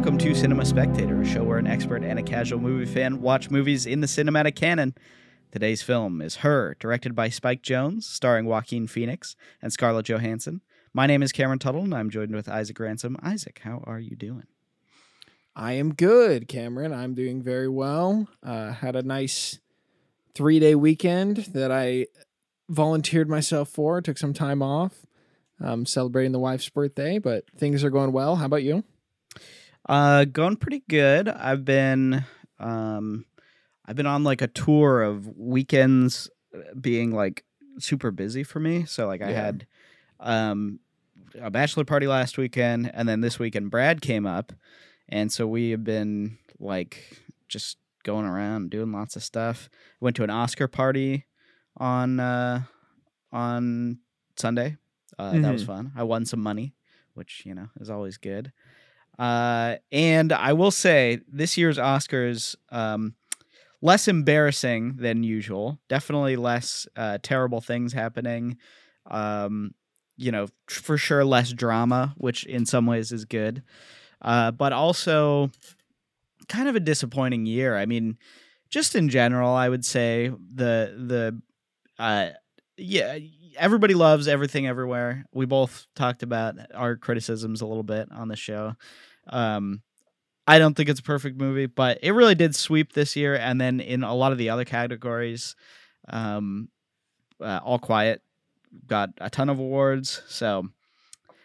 welcome to Cinema Spectator, a show where an expert and a casual movie fan watch movies in the cinematic canon. Today's film is Her, directed by Spike Jonze, starring Joaquin Phoenix and Scarlett Johansson. My name is Cameron Tuttle, and I'm joined with Isaac Ransom. Isaac, how are you doing? I am good, Cameron. I'm doing very well. Uh, had a nice three day weekend that I volunteered myself for. Took some time off, um, celebrating the wife's birthday, but things are going well. How about you? Uh, going pretty good. I've been, um, I've been on like a tour of weekends uh, being like super busy for me. So like I Yeah. had, um, a bachelor party last weekend, and then this weekend Brad came up, and so we have been like just going around doing lots of stuff. Went to an Oscar party on uh, on Sunday. Uh, That was fun. I won some money, which you know is always good. Uh, and I will say this year's Oscars um, less embarrassing than usual. Definitely less uh, terrible things happening. Um, you know, for sure less drama, which in some ways is good. Uh, but also kind of a disappointing year. I mean, just in general, I would say the the uh, yeah, everybody loves everything everywhere. We both talked about our criticisms a little bit on the show. Um, I don't think it's a perfect movie, but it really did sweep this year. And then in a lot of the other categories, um, uh, All Quiet got a ton of awards. So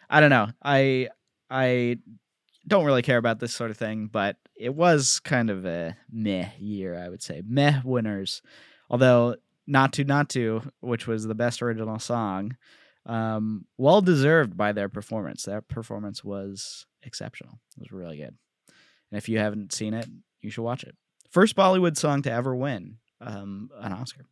I don't know. I I don't really care about this sort of thing, but it was kind of a meh year, I would say. Meh winners. Although Naatu Naatu, which was the best original song, um, well deserved by their performance. Their performance was exceptional. It was really good. And if you haven't seen it, you should watch it. First Bollywood song to ever win um, an Oscar.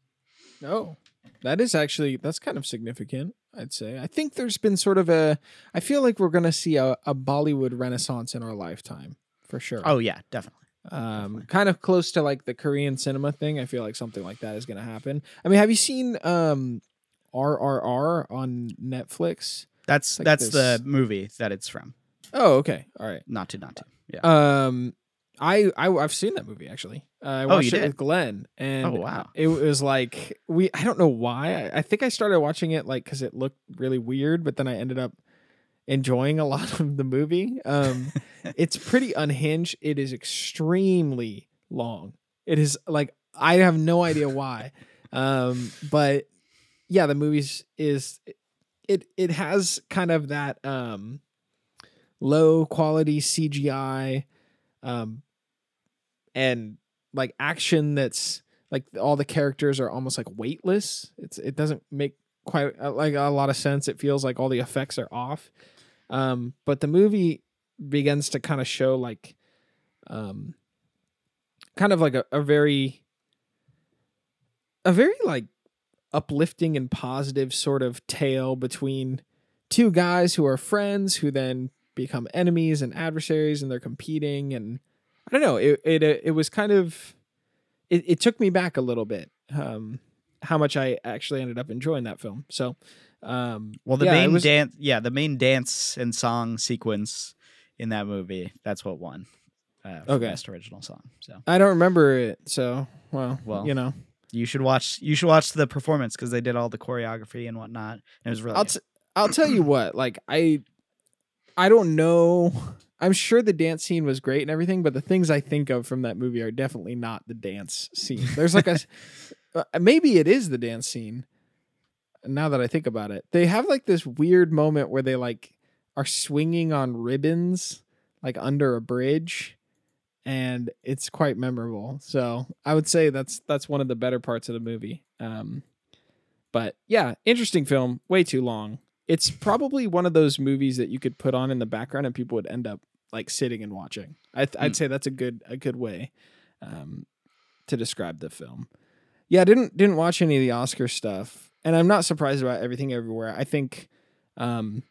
Oh, that is actually that's kind of significant. I'd say. I think there's been sort of a. I feel like we're gonna see a, a Bollywood renaissance in our lifetime for sure. Oh yeah, definitely. um, definitely. kind of close to like the Korean cinema thing. I feel like something like that is gonna happen. I mean, have you seen um, RRR on Netflix? That's like that's this- the movie that it's from. Oh, okay, all right. Naatu Naatu. Yeah. Um, I, I I've seen that movie actually. Uh, I Oh, watched you it did? with Glenn, and Oh, wow. it was like we. I don't know why. I, I think I started watching it like because it looked really weird, but then I ended up enjoying a lot of the movie. Um, it's pretty unhinged. It is extremely long. It is like I have no idea why, um, but yeah, the movie's is it it has kind of that um, low quality CGI, um, and like action that's like all the characters are almost like weightless. It's it doesn't make quite uh, like a lot of sense. It feels like all the effects are off. Um, but the movie begins to kind of show like um kind of like a, a very a very like uplifting and positive sort of tale between two guys who are friends who then become enemies and adversaries and they're competing and I don't know it it it was kind of it, it took me back a little bit um how much I actually ended up enjoying that film so um Well, the yeah, main was- dance, yeah, the main dance and song sequence in that movie, that's what won. Uh, Okay. best original song. So I don't remember it, so well, Well, you know, you should watch. You should watch the performance because they did all the choreography and whatnot. And it was really. I'll t- I'll tell you what, like I, I don't know. I'm sure the dance scene was great and everything, but the things I think of from that movie are definitely not the dance scene. There's like a, uh, maybe it is the dance scene. Now that I think about it, they have like this weird moment where they like are swinging on ribbons, like under a bridge, and it's quite memorable. So I would say that's that's one of the better parts of the movie. Um, but yeah, interesting film. Way too long. It's probably one of those movies that you could put on in the background and people would end up like sitting and watching. I th- Hmm. I'd say that's a good a good way um, to describe the film. Yeah, I didn't didn't watch any of the Oscar stuff, and I'm not surprised about everything everywhere. I think, um,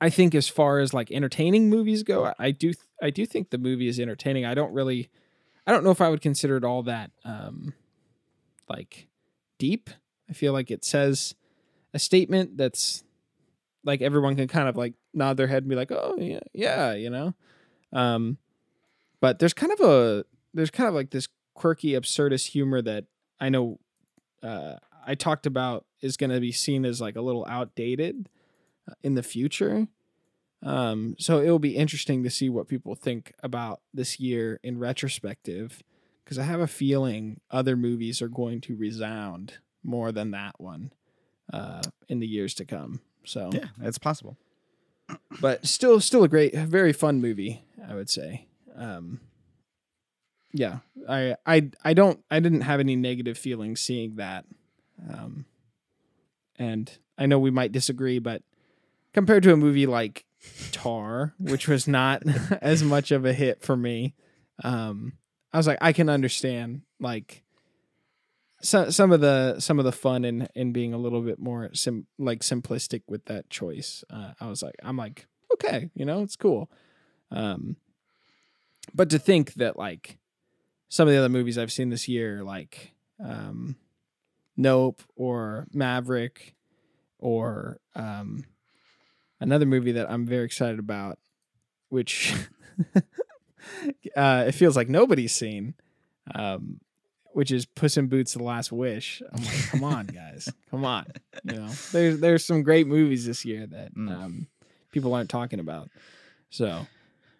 I think as far as like entertaining movies go, I- I do I do think the movie is entertaining. I don't really, I don't know if I would consider it all that um, like deep. I feel like it says a statement that's like everyone can kind of like nod their head and be like, "Oh yeah, yeah," you know. Um, but there's kind of a there's kind of like this quirky absurdist humor that I know uh, I talked about is going to be seen as like a little outdated uh, in the future. Um, so it will be interesting to see what people think about this year in retrospective, because I have a feeling other movies are going to resound more than that one uh, in the years to come. So Yeah, it's possible. but still, still a great, very fun movie, I would say. Um, yeah, I, I, I don't, I didn't have any negative feelings seeing that. Um, and I know we might disagree, but compared to a movie like Tar, which was not as much of a hit for me, um, I was like, I can understand like some some of the some of the fun in in being a little bit more sim like simplistic with that choice. Uh, I was like, I'm like, okay, you know, it's cool. Um, but to think that like some of the other movies I've seen this year, like um, Nope or Maverick or um, another movie that I'm very excited about, which uh, it feels like nobody's seen, um, which is Puss in Boots: The Last Wish. I'm like, come on, guys, come on. You know, there's there's some great movies this year that Mm. um, people aren't talking about. So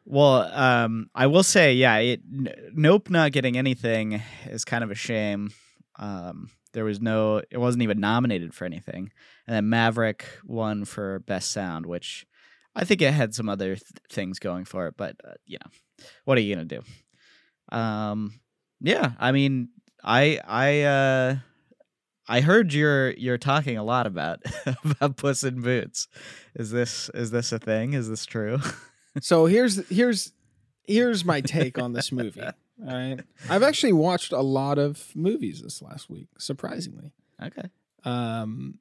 Well, um, I will say, yeah, it, n- Nope not getting anything is kind of a shame. Um, there was no, it wasn't even nominated for anything, and then Maverick won for best sound, which I think it had some other th- things going for it, but uh, you know, what are you gonna do? Um, yeah, I mean, I I uh, I heard you're you're talking a lot about about Puss in Boots. Is this is this a thing? Is this true? so here's here's here's my take on this movie. All right, I've actually watched a lot of movies this last week, surprisingly. okay. Um,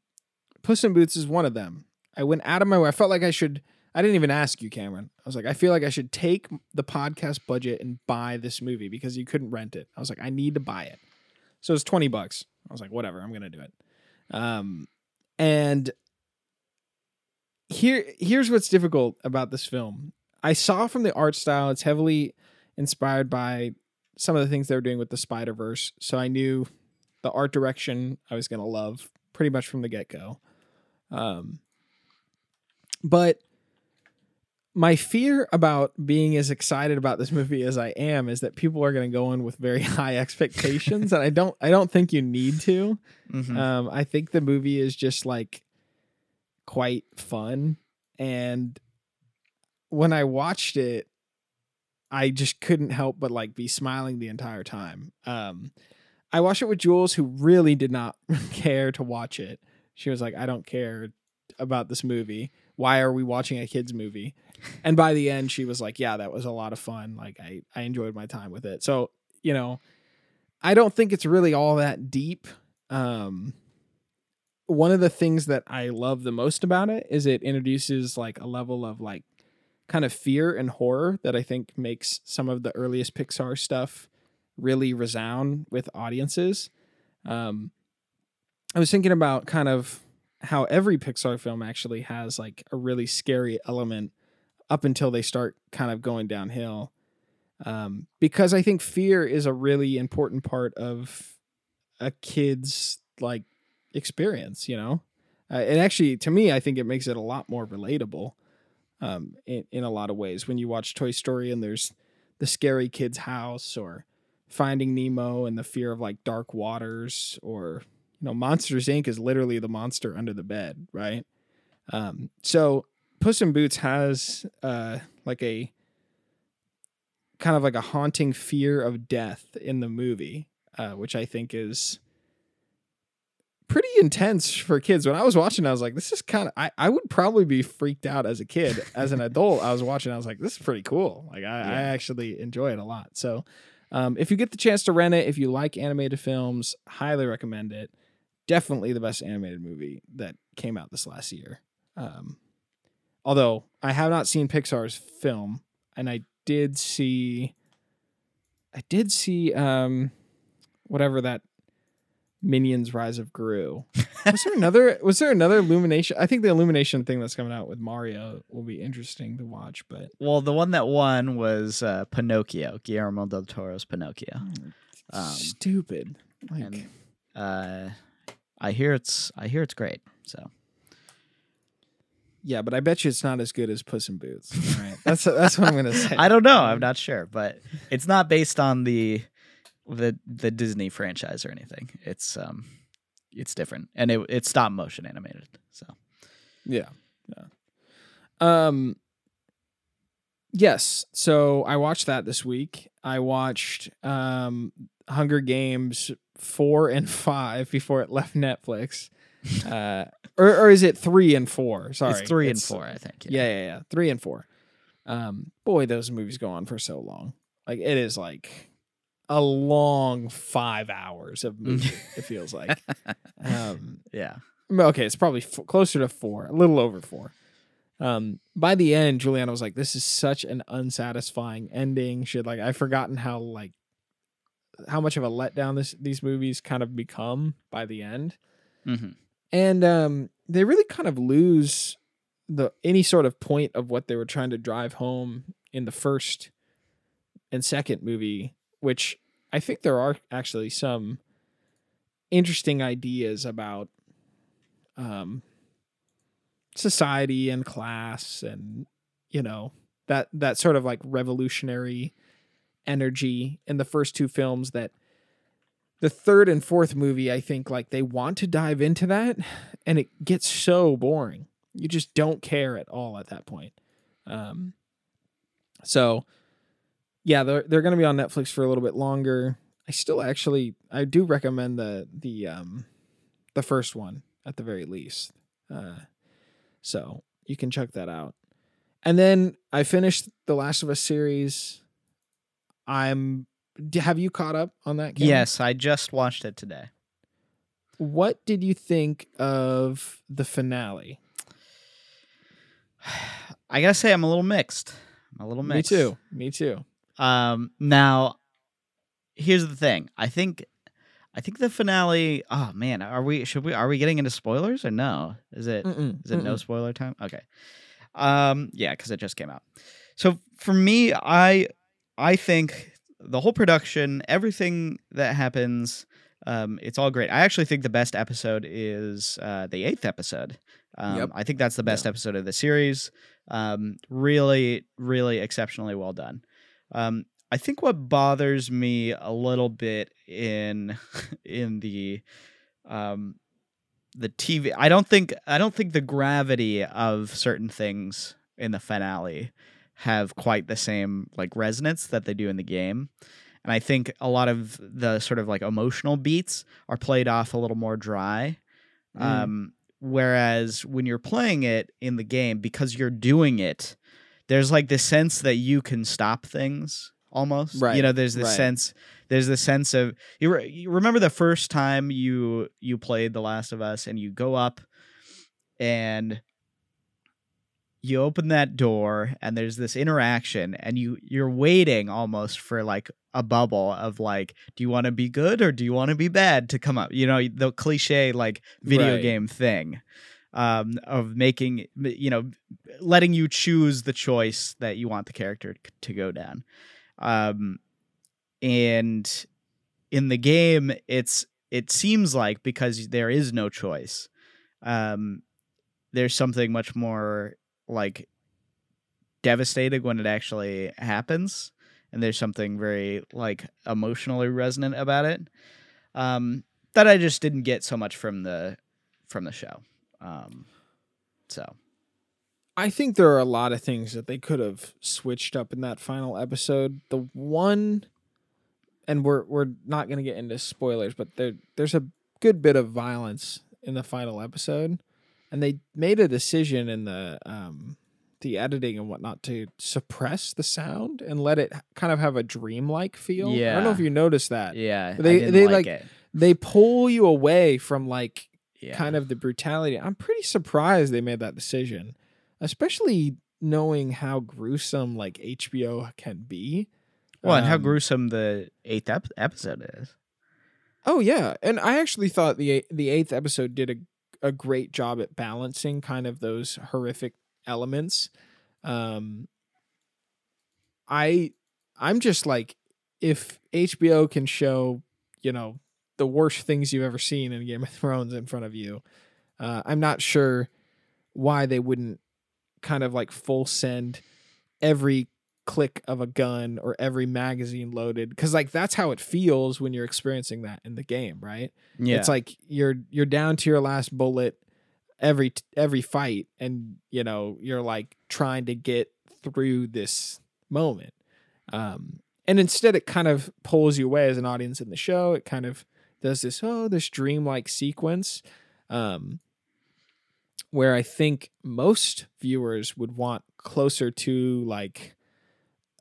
Puss in Boots is one of them. I went out of my way. I felt like I should. I didn't even ask you, Cameron. I was like, I feel like I should take the podcast budget and buy this movie because you couldn't rent it. I was like, I need to buy it. So it's twenty bucks. I was like, whatever, I'm gonna do it. Um, and here, here's what's difficult about this film. I saw from the art style, it's heavily inspired by some of the things they were doing with the Spider Verse. So I knew the art direction I was gonna love pretty much from the get go. Um, but my fear about being as excited about this movie as I am is that people are going to go in with very high expectations, and I don't. I don't think you need to. Mhm. Um, I think the movie is just like quite fun, and when I watched it, I just couldn't help but like be smiling the entire time. Um, I watched it with Jules, who really did not care to watch it. She was like, "I don't care about this movie. Why are we watching a kids movie?" And by the end, she was like, "Yeah, that was a lot of fun. Like, I I enjoyed my time with it." So you know, I don't think it's really all that deep. Um, one of the things that I love the most about it is it introduces like a level of like kind of fear and horror that I think makes some of the earliest Pixar stuff really resound with audiences. Um, I was thinking about kind of how every Pixar film actually has like a really scary element up until they start kind of going downhill. Um, because I think fear is a really important part of a kid's like experience, you know? Uh, and actually, to me, I think it makes it a lot more relatable um, in, in a lot of ways. When you watch Toy Story and there's the scary kid's house or Finding Nemo and the fear of like dark waters or, you know, Monsters Inc. is literally the monster under the bed, right? Um, so Puss in Boots has uh, like a kind of like a haunting fear of death in the movie, uh, which I think is pretty intense for kids. When I was watching, I was like, this is kind of, I, I would probably be freaked out as a kid. As an adult, I was watching, I was like, this is pretty cool. Like, I, I actually enjoy it a lot. So, um, if you get the chance to rent it, if you like animated films, highly recommend it. Definitely the best animated movie that came out this last year. Um, although I have not seen Pixar's film, and I did see, I did see, um, whatever that Minions: Rise of Gru. Was there another? Was there another Illumination? I think the Illumination thing that's coming out with Mario will be interesting to watch. But Well, the one that won was uh, Pinocchio, Guillermo del Toro's Pinocchio. Um, stupid. Like, and uh, I hear it's I hear it's great. So yeah, but I bet you it's not as good as Puss in Boots. Right, that's that's what I'm gonna say. I don't know. I'm not sure, but it's not based on the the the Disney franchise or anything. It's um it's different, and it it's stop motion animated. So Yeah. Yeah. Um Yes. So I watched that this week. I watched um Hunger Games 4 and 5 before it left Netflix. Uh or or is it 3 and 4? Sorry. it's three and four, I think. Yeah, yeah, yeah. 3 and 4. Um boy, those movies go on for so long. Like it is like a long 5 hours of movie it feels like. Um yeah. okay, it's probably f- closer to four, a little over four. Um, by the end, Juliana was like, "This is such an unsatisfying ending." She had like, I've forgotten how like how much of a letdown this these movies kind of become by the end, hmm and um, they really kind of lose the any sort of point of what they were trying to drive home in the first and second movie, which I think there are actually some interesting ideas about um society and class and you know that that sort of like revolutionary energy in the first two films that the third and fourth movie I think like they want to dive into that and it gets so boring. You just don't care at all at that point. Um so yeah, they're they're going to be on Netflix for a little bit longer. I still actually I do recommend the the um the first one at the very least. Uh so you can check that out. And then I finished the Last of Us series. I'm have you caught up on that? Cam? Yes, I just watched it today. What did you think of the finale? I gotta say, I'm a little mixed. I'm a little mixed. Me too. Me too. Um, now, here's the thing. I think, I think the finale. Oh man, are we? Should we? Are we getting into spoilers or no? Is it? Mm-mm, Is it no mm-mm. spoiler time? Okay. Um, yeah, because it just came out. So for me, I I think the whole production, everything that happens, um, it's all great. I actually think the best episode is uh, the eighth episode. Um, Yep. I think that's the best Yeah. episode of the series. Um, really, really exceptionally well done. Um, I think what bothers me a little bit in in the um, the TV. I don't think I don't think the gravity of certain things in the finale have quite the same like resonance that they do in the game. And I think a lot of the sort of like emotional beats are played off a little more dry. Mm. Um, whereas when you're playing it in the game, because you're doing it, there's like this sense that you can stop things almost. Right. You know, there's this right. sense. There's this sense of you, re- you remember the first time you you played The Last of Us and you go up and you open that door and there's this interaction and you you're waiting almost for like a bubble of like do you want to be good or do you want to be bad to come up you know the cliche like video Right. game thing um of making you know letting you choose the choice that you want the character to go down um and in the game it's it seems like because there is no choice um there's something much more like devastating when it actually happens and there's something very like emotionally resonant about it um that i just didn't get so much from the from the show um so I think there are a lot of things that they could have switched up in that final episode. The one, and we're we're not going to get into spoilers, but there there's a good bit of violence in the final episode, and they made a decision in the um the editing and whatnot to suppress the sound and let it kind of have a dreamlike feel. Yeah, I don't know if you noticed that. yeah They- they, like, like, it They pull you away from like yeah kind of the brutality. I'm pretty surprised they made that decision, especially knowing how gruesome like HBO can be. well and how Um, gruesome the eighth ep- episode is Oh yeah, and I actually thought the the eighth episode did a a great job at balancing kind of those horrific elements. Um, I I'm just like if HBO can show you know the worst things you've ever seen in Game of Thrones in front of you, uh, I'm not sure why they wouldn't kind of like full send every click of a gun or every magazine loaded because like that's how it feels when you're experiencing that in the game right? Yeah. it's like you're you're down to your last bullet every every fight and you know you're like trying to get through this moment. Um and instead it kind of pulls you away as an audience in the show. It kind of does this oh this dreamlike sequence um where i think most viewers would want closer to like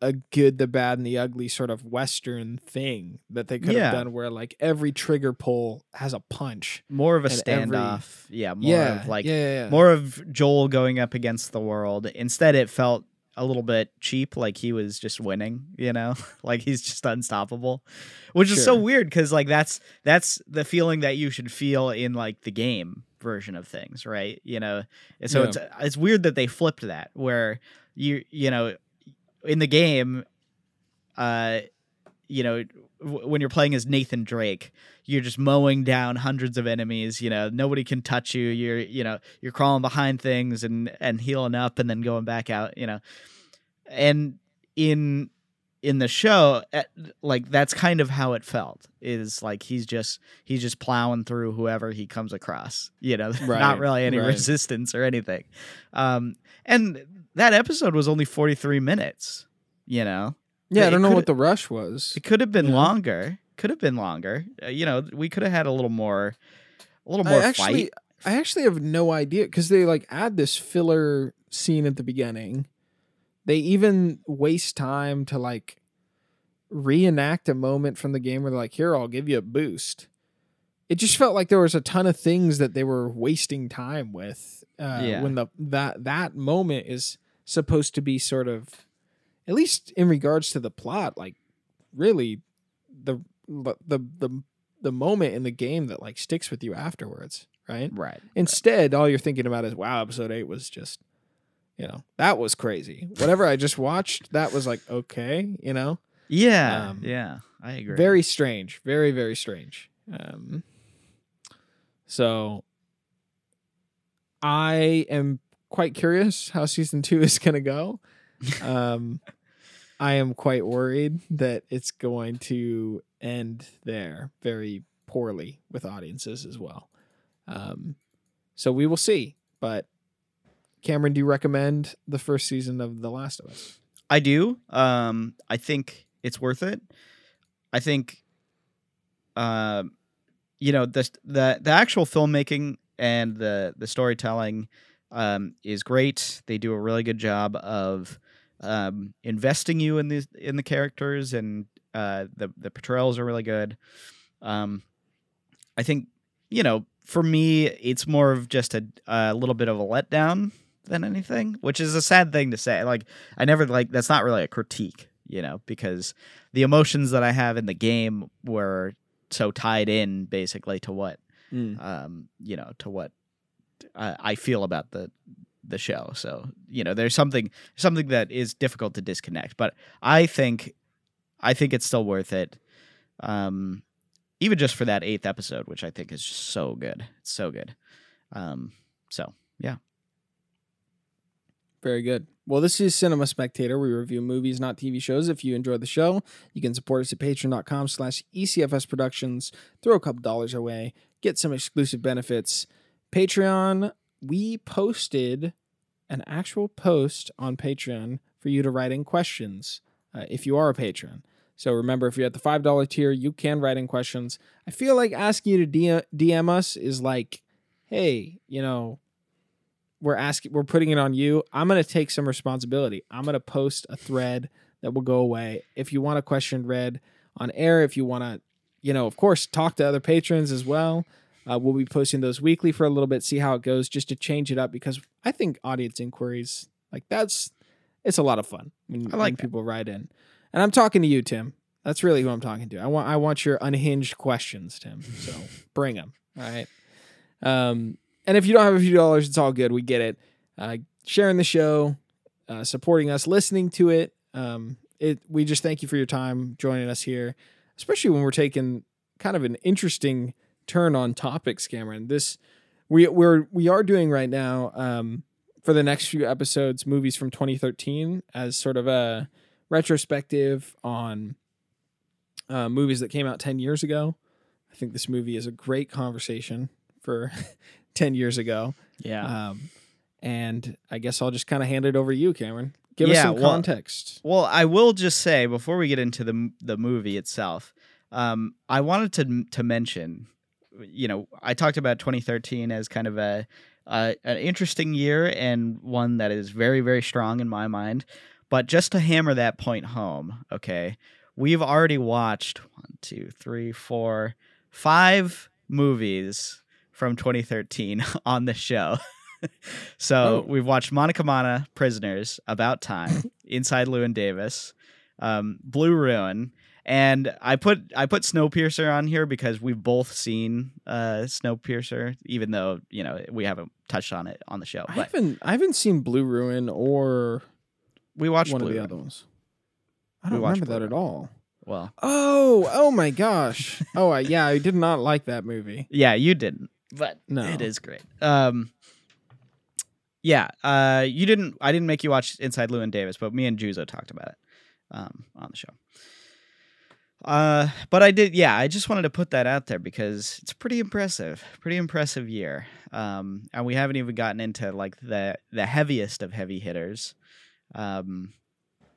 a good the bad and the ugly sort of western thing that they could Yeah. have done where like every trigger pull has a punch more of a and every- standoff. yeah, more yeah of like yeah, more of Joel going up against the world. Instead, it felt a little bit cheap, like he was just winning. You know, like he's just unstoppable, which is so weird because like that's that's the feeling that you should feel in like the game version of things, right? You know, And so Yeah. it's it's weird that they flipped that where you you know in the game, uh, you know. w- When you're playing as Nathan Drake, you're just mowing down hundreds of enemies you know nobody can touch you you're you know you're crawling behind things and and healing up and then going back out you know and in in the show eh, like that's kind of how it felt is like he's just he's just plowing through whoever he comes across you know Right, not really any right. resistance or anything um and that episode was only 43 minutes you know yeah i don't know what the rush was it could have been Yeah. longer. Could have been longer. Uh, you know, we could have had a little more, a little I more actually, fight. I actually have no idea because they like add this filler scene at the beginning. They even waste time to like reenact a moment from the game where they're like, "Here, I'll give you a boost." It just felt like there was a ton of things that they were wasting time with. Uh, Yeah. When the that that moment is supposed to be sort of, at least in regards to the plot, like really the the the the moment in the game that like sticks with you afterwards, right? Right. Instead, all you're thinking about is, wow, episode eight was just, you know, that was crazy. Whatever I just watched, that was like, okay, you know, Yeah. Um, yeah. I agree. very strange, very, very strange. Um, so I am quite curious how season two is going to go. Um, I am quite worried that it's going to end there very poorly with audiences as well. Um, so we will see. But Cameron, do you recommend the first season of The Last of Us? I do. Um, I think it's worth it. I think, uh, you know, the the the actual filmmaking and the the storytelling um, is great. They do a really good job of um, investing you in the in the characters, and uh, the the portrayals are really good. Um, I think you know, for me, it's more of just a, a little bit of a letdown than anything, which is a sad thing to say. Like, I never like that's not really a critique, you know, because the emotions that I have in the game were so tied in basically to what um, you know, to what uh, I feel about the the show. So you know, there's something something that is difficult to disconnect, but I think I think it's still worth it. Um, even just for that eighth episode, which I think is just so good. It's so good. Um, so yeah, Very good. Well, this is Cinema Spectator. We review movies, not TV shows. If you enjoy the show, you can support us at patreon.com slash ECFS Productions. Throw a couple dollars away. Get some exclusive benefits. Patreon, we posted an actual post on Patreon for you to write in questions uh, if you are a patron. So remember, if you're at the $5 tier, you can write in questions. I feel like asking you to DM, DM us is like, hey, you know, we're asking we're putting it on you i'm to take some responsibility i'm to post a thread that will go away if you want a question read on air if you want to you know of course talk to other patrons as well uh, we'll be posting those weekly for a little bit see how it goes just to change it up because i think audience inquiries like that's it's a lot of fun when, I like people write in and i'm talking to you tim That's really who I'm talking to. I want I want your unhinged questions, Tim. So bring them. All right. Um, and if you don't have a few dollars, it's all good. We get it. Uh, sharing the show, uh, supporting us, listening to it. Um, it. We just thank you for your time joining us here, especially when we're taking kind of an interesting turn on topics, Cameron. This we we're we are doing right now. Um, for the next few episodes, movies from 2013 as sort of a retrospective on uh, movies that came out 10 years ago. I think this movie is a great conversation for 10 years ago. Yeah. Um, and I guess I'll just kind of hand it over to you, Cameron. Give us Yeah, some well- context. Well, I will just say before we get into the the movie itself, um, I wanted to to mention, you know, I talked about 2013 as kind of a, a an interesting year and one that is very very strong in my mind. But just to hammer that point home, okay, we've already watched one, two, three, four, five movies from 2013 on the show. so Oh. we've watched Monica Mana, Prisoners, About Time, Inside Llewyn Davis, um, Blue Ruin, and I put I put Snowpiercer on here because we've both seen uh, Snowpiercer, even though you know we haven't touched on it on the show. I But haven't I haven't seen Blue Ruin or we watched one Blue of the Ruin. other ones. I We don't watched remember that Blue at all. Well, Oh, oh my gosh. oh, I, yeah, I did not like that movie. yeah, you didn't, but No. it is great. Um, yeah, uh, you didn't. I didn't make you watch Inside Llewyn Davis, but me and Juzo talked about it um, on the show. Uh, but I did. Yeah, I just wanted to put that out there because it's pretty impressive. Pretty impressive year. Um, and we haven't even gotten into like the the heaviest of heavy hitters. Um,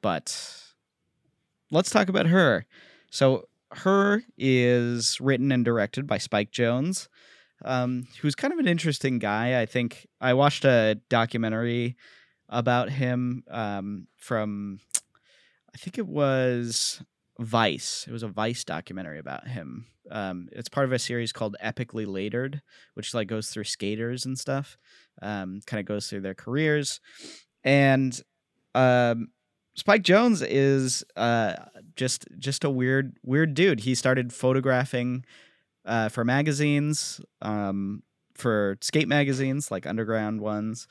but let's talk about her. So her is written and directed by Spike Jonze um, who's kind of an interesting guy. I think I watched a documentary about him um, from, I think it was Vice. It was a Vice documentary about him. Um, it's part of a series called Epicly Later'd, which like goes through skaters and stuff. Um, kind of goes through their careers, and um, Spike Jonze is uh, just just a weird weird dude. He started photographing uh, for magazines, um, for skate magazines like underground ones.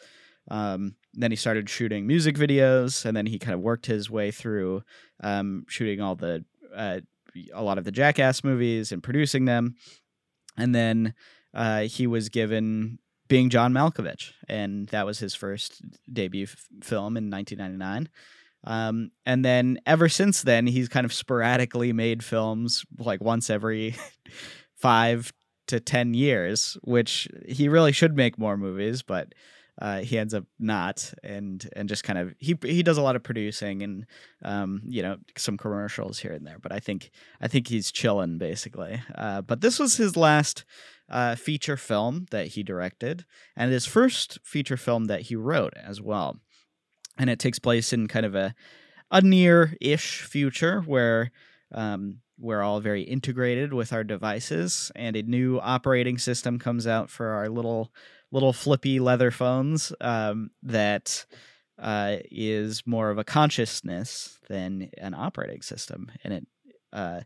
Um, then he started shooting music videos, and then he kind of worked his way through um, shooting all the uh, a lot of the Jackass movies and producing them. And then uh, he was given being John Malkovich, and that was his first debut f- film in 1999. Um, and then ever since then, he's kind of sporadically made films like once every five to ten years, which he really should make more movies, but uh, he ends up not, and and just kind of he he does a lot of producing and um, you know some commercials here and there, but I think I think he's chilling basically. Uh, but this was his last uh, feature film that he directed, and his first feature film that he wrote as well, and it takes place in kind of a a near-ish future where um, we're all very integrated with our devices, and a new operating system comes out for our little little flippy leather phones um, that uh, is more of a consciousness than an operating system, and it. Uh,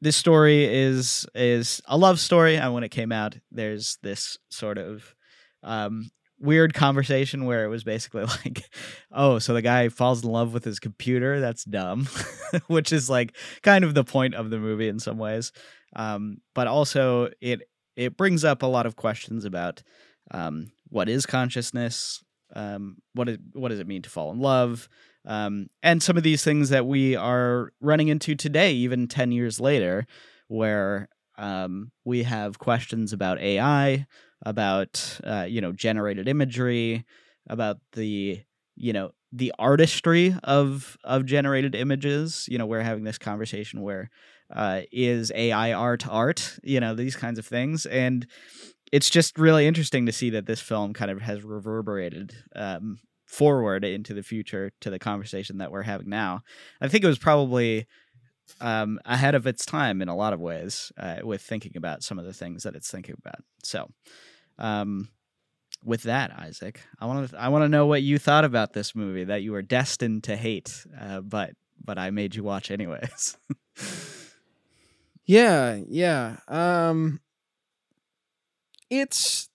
this story is is a love story, and when it came out, there's this sort of um, weird conversation where it was basically like, oh, so the guy falls in love with his computer. That's dumb, which is like kind of the point of the movie in some ways. Um, but also it it brings up a lot of questions about um, what is consciousness, um, what what does it mean to fall in love, um, and some of these things that we are running into today, even ten years later, where um, we have questions about AI, about uh, you know generated imagery, about the you know the artistry of of generated images. You know, we're having this conversation where uh, is AI art art? You know, these kinds of things, and it's just really interesting to see that this film kind of has reverberated um, forward into the future to the conversation that we're having now. I think it was probably um, ahead of its time in a lot of ways uh, with thinking about some of the things that it's thinking about. So, um, with that, Isaac, I want to I want to know what you thought about this movie that you were destined to hate, uh, but but I made you watch anyways. Yeah, yeah. Um it's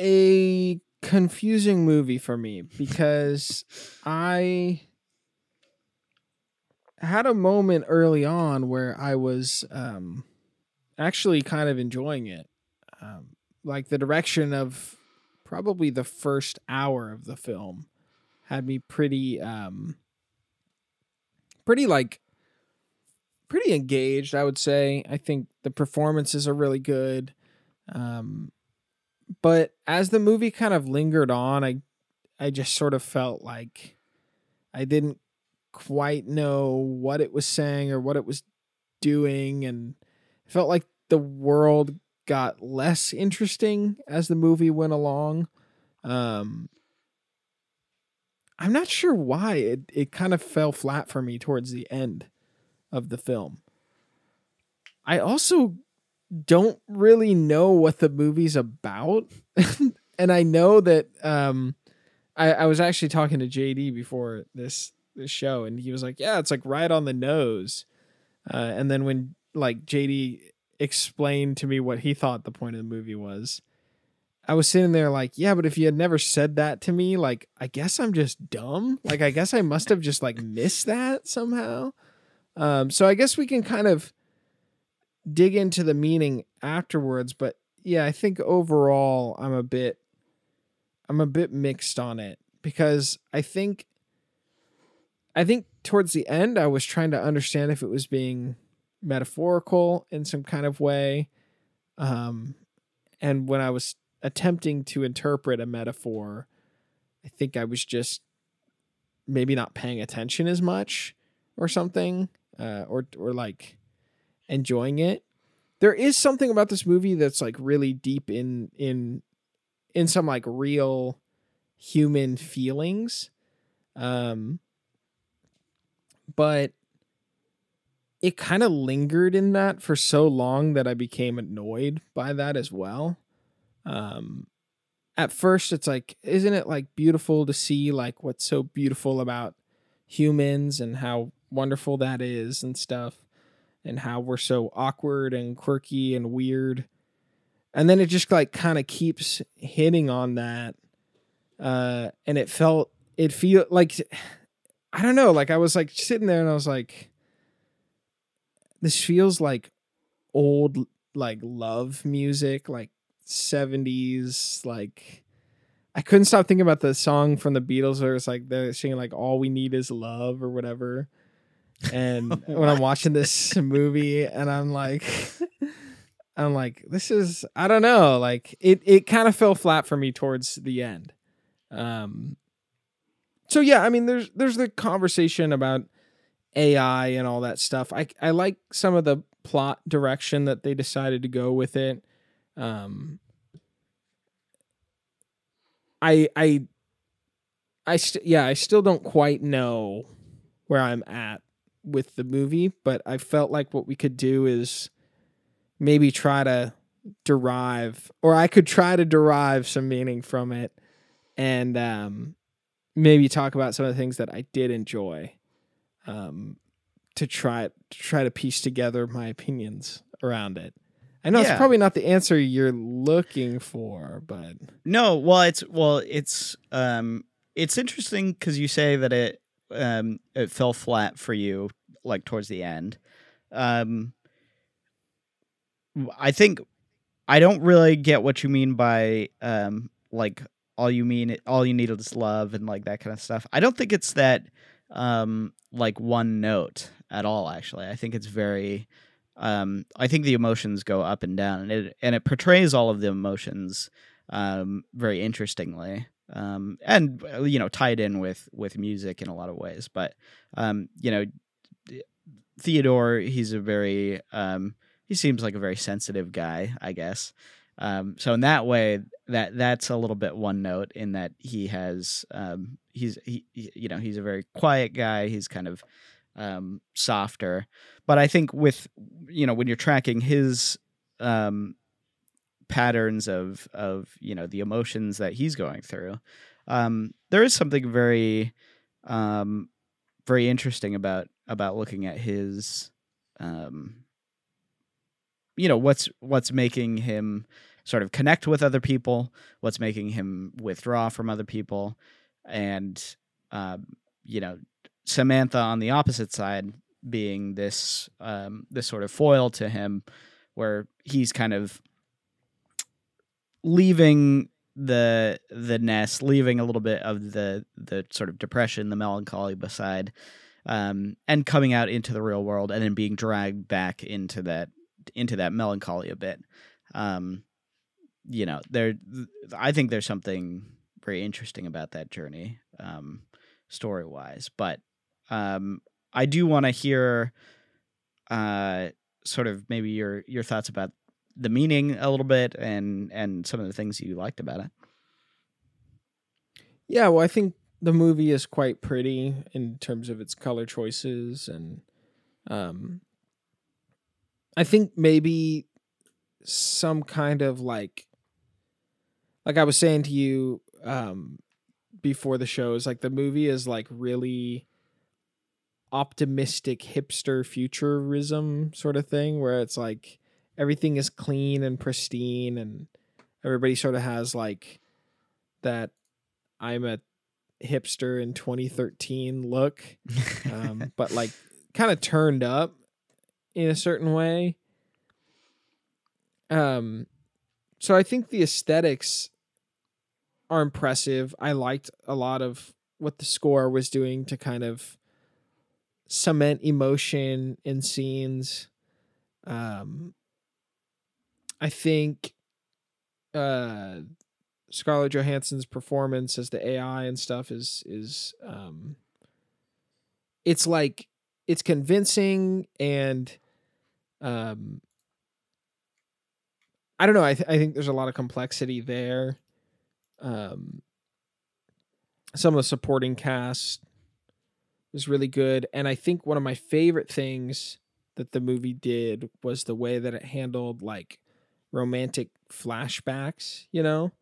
a confusing movie for me because I had a moment early on where I was um actually kind of enjoying it. Um like the direction of probably the first hour of the film had me pretty um pretty like pretty engaged, I would say. I think the performances are really good. Um, but as the movie kind of lingered on, I I just sort of felt like I didn't quite know what it was saying or what it was doing and it felt like the world got less interesting as the movie went along. Um, I'm not sure why it, it kind of fell flat for me towards the end of the film. I also don't really know what the movie's about. and I know that um I, I was actually talking to JD before this this show and he was like, Yeah, it's like right on the nose. Uh, and then when like JD explained to me what he thought the point of the movie was, I was sitting there like, yeah, but if you had never said that to me, like, I guess I'm just dumb. Like, I guess I must have just like missed that somehow. Um, so I guess we can kind of dig into the meaning afterwards, but yeah, I think overall I'm a bit I'm a bit mixed on it because I think I think towards the end I was trying to understand if it was being metaphorical in some kind of way. Um, and when I was attempting to interpret a metaphor, I think I was just maybe not paying attention as much or something, uh, or or like enjoying it. There is something about this movie that's like really deep in in in some like real human feelings. Um, but it kind of lingered in that for so long that I became annoyed by that as well. Um, at first, it's like, isn't it like beautiful to see like what's so beautiful about humans and how wonderful that is and stuff, and how we're so awkward and quirky and weird. And then it just like kind of keeps hitting on that. Uh, and it felt, it feel like, I don't know, like I was like sitting there and I was like, this feels like old like love music, like 70s like I couldn't stop thinking about the song from the Beatles where it's like they're singing like all we need is love or whatever. And when I'm watching this movie and I'm like I'm like this is I don't know, like it it kind of fell flat for me towards the end. Um so yeah, I mean there's there's the conversation about AI and all that stuff. I I like some of the plot direction that they decided to go with it. Um, I I I st- yeah, I still don't quite know where I'm at with the movie, but I felt like what we could do is maybe try to derive or I could try to derive some meaning from it and um maybe talk about some of the things that I did enjoy um, to try to try to piece together my opinions around it. I know Yeah. it's probably not the answer you're looking for, but No, well, it's well, it's um, it's interesting because you say that it um, it fell flat for you, like towards the end. Um, I think I don't really get what you mean by um, like all you mean all you need is love and like that kind of stuff. I don't think it's that um, like one note at all. Actually, I think it's very. Um, I think the emotions go up and down, and it and it portrays all of the emotions um, very interestingly, um, and uh, you know tied in with with music in a lot of ways. But um, you know, Theodore, he's a very um, he seems like a very sensitive guy, I guess. Um, so in that way, that that's a little bit one note in that he has um, he's he, he- you know he's a very quiet guy. He's kind of um, softer, but I think with you know when you're tracking his um, patterns of of you know the emotions that he's going through, um, there is something very um, very interesting about about looking at his um you know what's what's making him sort of connect with other people what's making him withdraw from other people and um you know samantha on the opposite side being this um this sort of foil to him where he's kind of leaving the the nest, leaving a little bit of the the sort of depression, the melancholy beside, um, and coming out into the real world, and then being dragged back into that into that melancholy a bit. Um, you know, there, I think there's something very interesting about that journey, um, story wise. But um, I do want to hear, uh, sort of maybe your your thoughts about the meaning a little bit and and some of the things you liked about it. Yeah, well, I think the movie is quite pretty in terms of its color choices and um I think maybe some kind of like like I was saying to you um before the show is like the movie is like really optimistic hipster futurism sort of thing where it's like everything is clean and pristine and everybody sort of has like that I'm a hipster in 2013 look, um, but like kind of turned up in a certain way. Um, so I think the aesthetics are impressive. I liked a lot of what the score was doing to kind of cement emotion in scenes. Um, I think uh, Scarlett Johansson's performance as the AI and stuff is is um, it's like it's convincing and um, I don't know. I th- I think there's a lot of complexity there. Um, some of the supporting cast was really good, and I think one of my favorite things that the movie did was the way that it handled like romantic flashbacks, you know,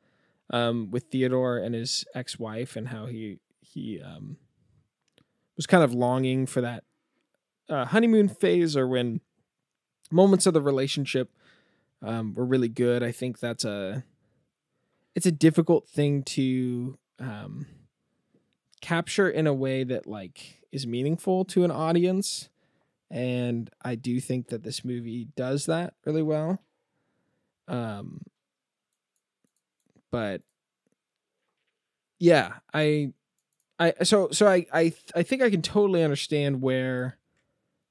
um, with Theodore and his ex-wife and how he he um, was kind of longing for that uh, honeymoon phase or when moments of the relationship um, were really good. I think that's a it's a difficult thing to um, capture in a way that like is meaningful to an audience and I do think that this movie does that really well. Um, but yeah, I, I so so I I I think I can totally understand where,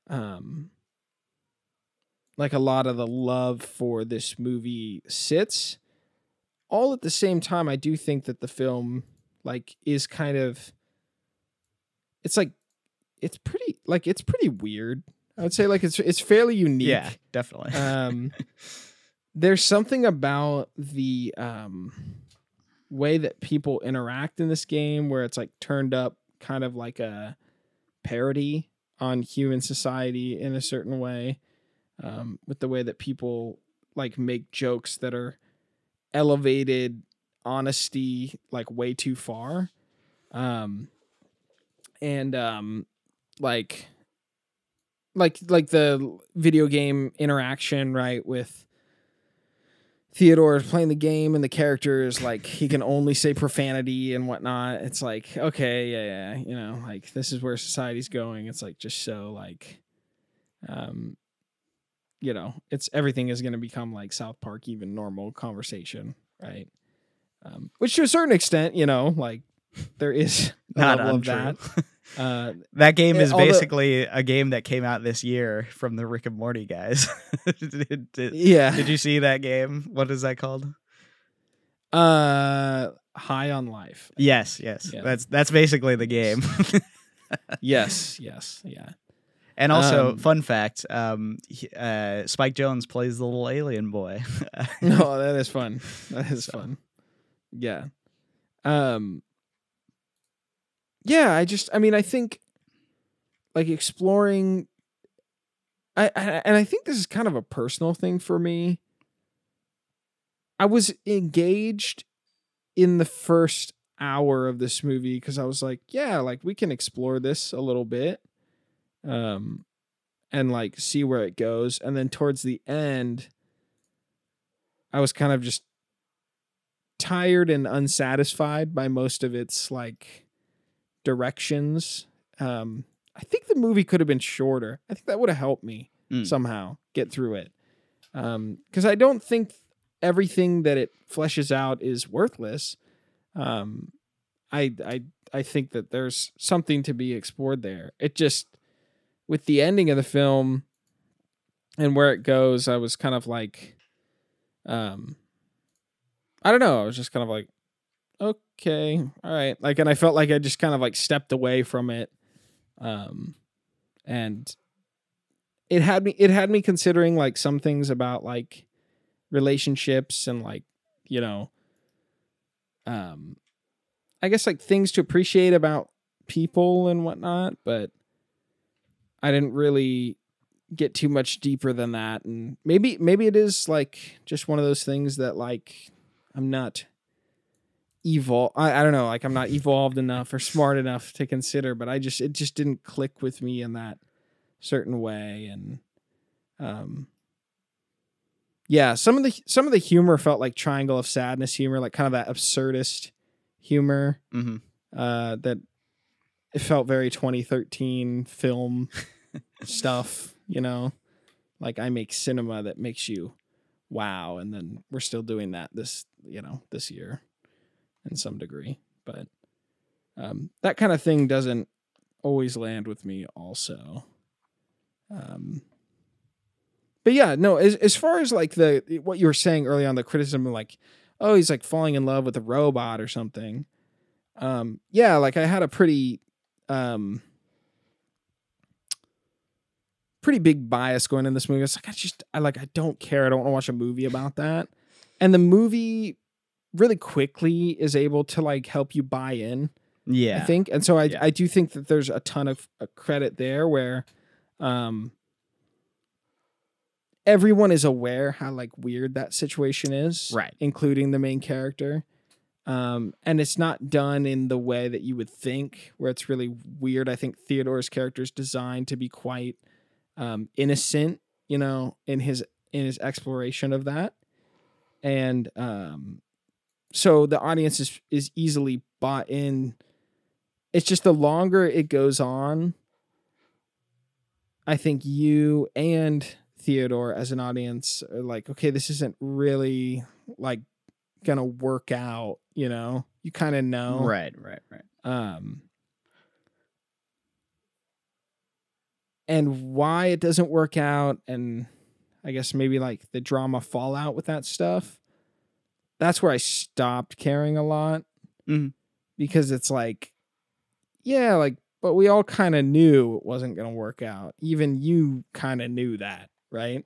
um, like a lot of the love for this movie sits. All at the same time, I do think that the film like is kind of, it's like, it's pretty like it's pretty weird. I would say like it's it's fairly unique. Yeah, definitely. Um, there's something about the um, way that people interact in this game where it's like turned up kind of like a parody on human society in a certain way um, with the way that people like make jokes that are elevated honesty like way too far. Um and um like like like the video game interaction right with Theodore is playing the game and the character is like he can only say profanity and whatnot. It's like okay, yeah, yeah, you know, like this is where society's going. It's like just so like, um, you know, it's everything is going to become like South Park, even normal conversation, right? Um, which to a certain extent, you know, like there is a Not level untrue. of that. Uh, that game Eh, is although- basically a game that came out this year from the Rick and Morty guys. did, did- yeah. did you see that game? What is that called? Uh, high on life. Yes, yes. Yeah. That's that's basically the game. Yes, yes, yeah. and also, Um, fun fact: um, he- uh, Spike Jonze plays the little alien boy. No, that is fun. That is So. fun. Yeah. Um Yeah, I just I mean I think like exploring I, I and I think this is kind of a personal thing for me. I was engaged in the first hour of this movie because I was like, yeah, like we can explore this a little bit, um, and like see where it goes. And then towards the end, I was kind of just tired and unsatisfied by most of its like directions. Um, I think the movie could have been shorter. I think that would have helped me Mm. somehow get through it. Um, because I don't think everything that it fleshes out is worthless. Um, I I I think that there's something to be explored there. It just with the ending of the film and where it goes, I was kind of like, um, I don't know. I was just kind of like, okay, all right. Like, and I felt like I just kind of like stepped away from it. Um, and it had me, it had me considering like some things about like relationships and like, you know, um, I guess like things to appreciate about people and whatnot, but I didn't really get too much deeper than that. And maybe, maybe it is like just one of those things that like I'm not evil. I, I don't know, like I'm not evolved enough or smart enough to consider, but I just, it just didn't click with me in that certain way. And, um, yeah, some of the, some of the humor felt like triangle of sadness humor, like kind of that absurdist humor hmm uh, that it felt very 2013 film stuff, you know, like I make cinema that makes you wow, and then we're still doing that this, you know, this year in some degree, but um, that kind of thing doesn't always land with me, also. Um, but yeah, no, as as far as like the what you were saying early on, the criticism of like, oh, he's like falling in love with a robot or something um yeah like i had a pretty um pretty big bias going in this movie. It's like i just i like i don't care. I don't want to watch a movie about that. And the movie really quickly is able to like help you buy in Yeah. I think. And so I Yeah. I do think that there's a ton of uh, credit there where um everyone is aware how like weird that situation is. Right. Including the main character. Um and it's not done in the way that you would think where it's really weird. I think Theodore's character is designed to be quite um innocent, you know, in his in his exploration of that. And um so the audience is is easily bought in. It's just the longer it goes on i think you and theodore as an audience are like okay this isn't really like gonna work out you know? You kind of know. Right, right, right. um and why it doesn't work out and i guess maybe like the drama fallout with that stuff that's where i stopped caring a lot Mhm. because it's like yeah like but we all kind of knew it wasn't going to work out even you kind of knew that right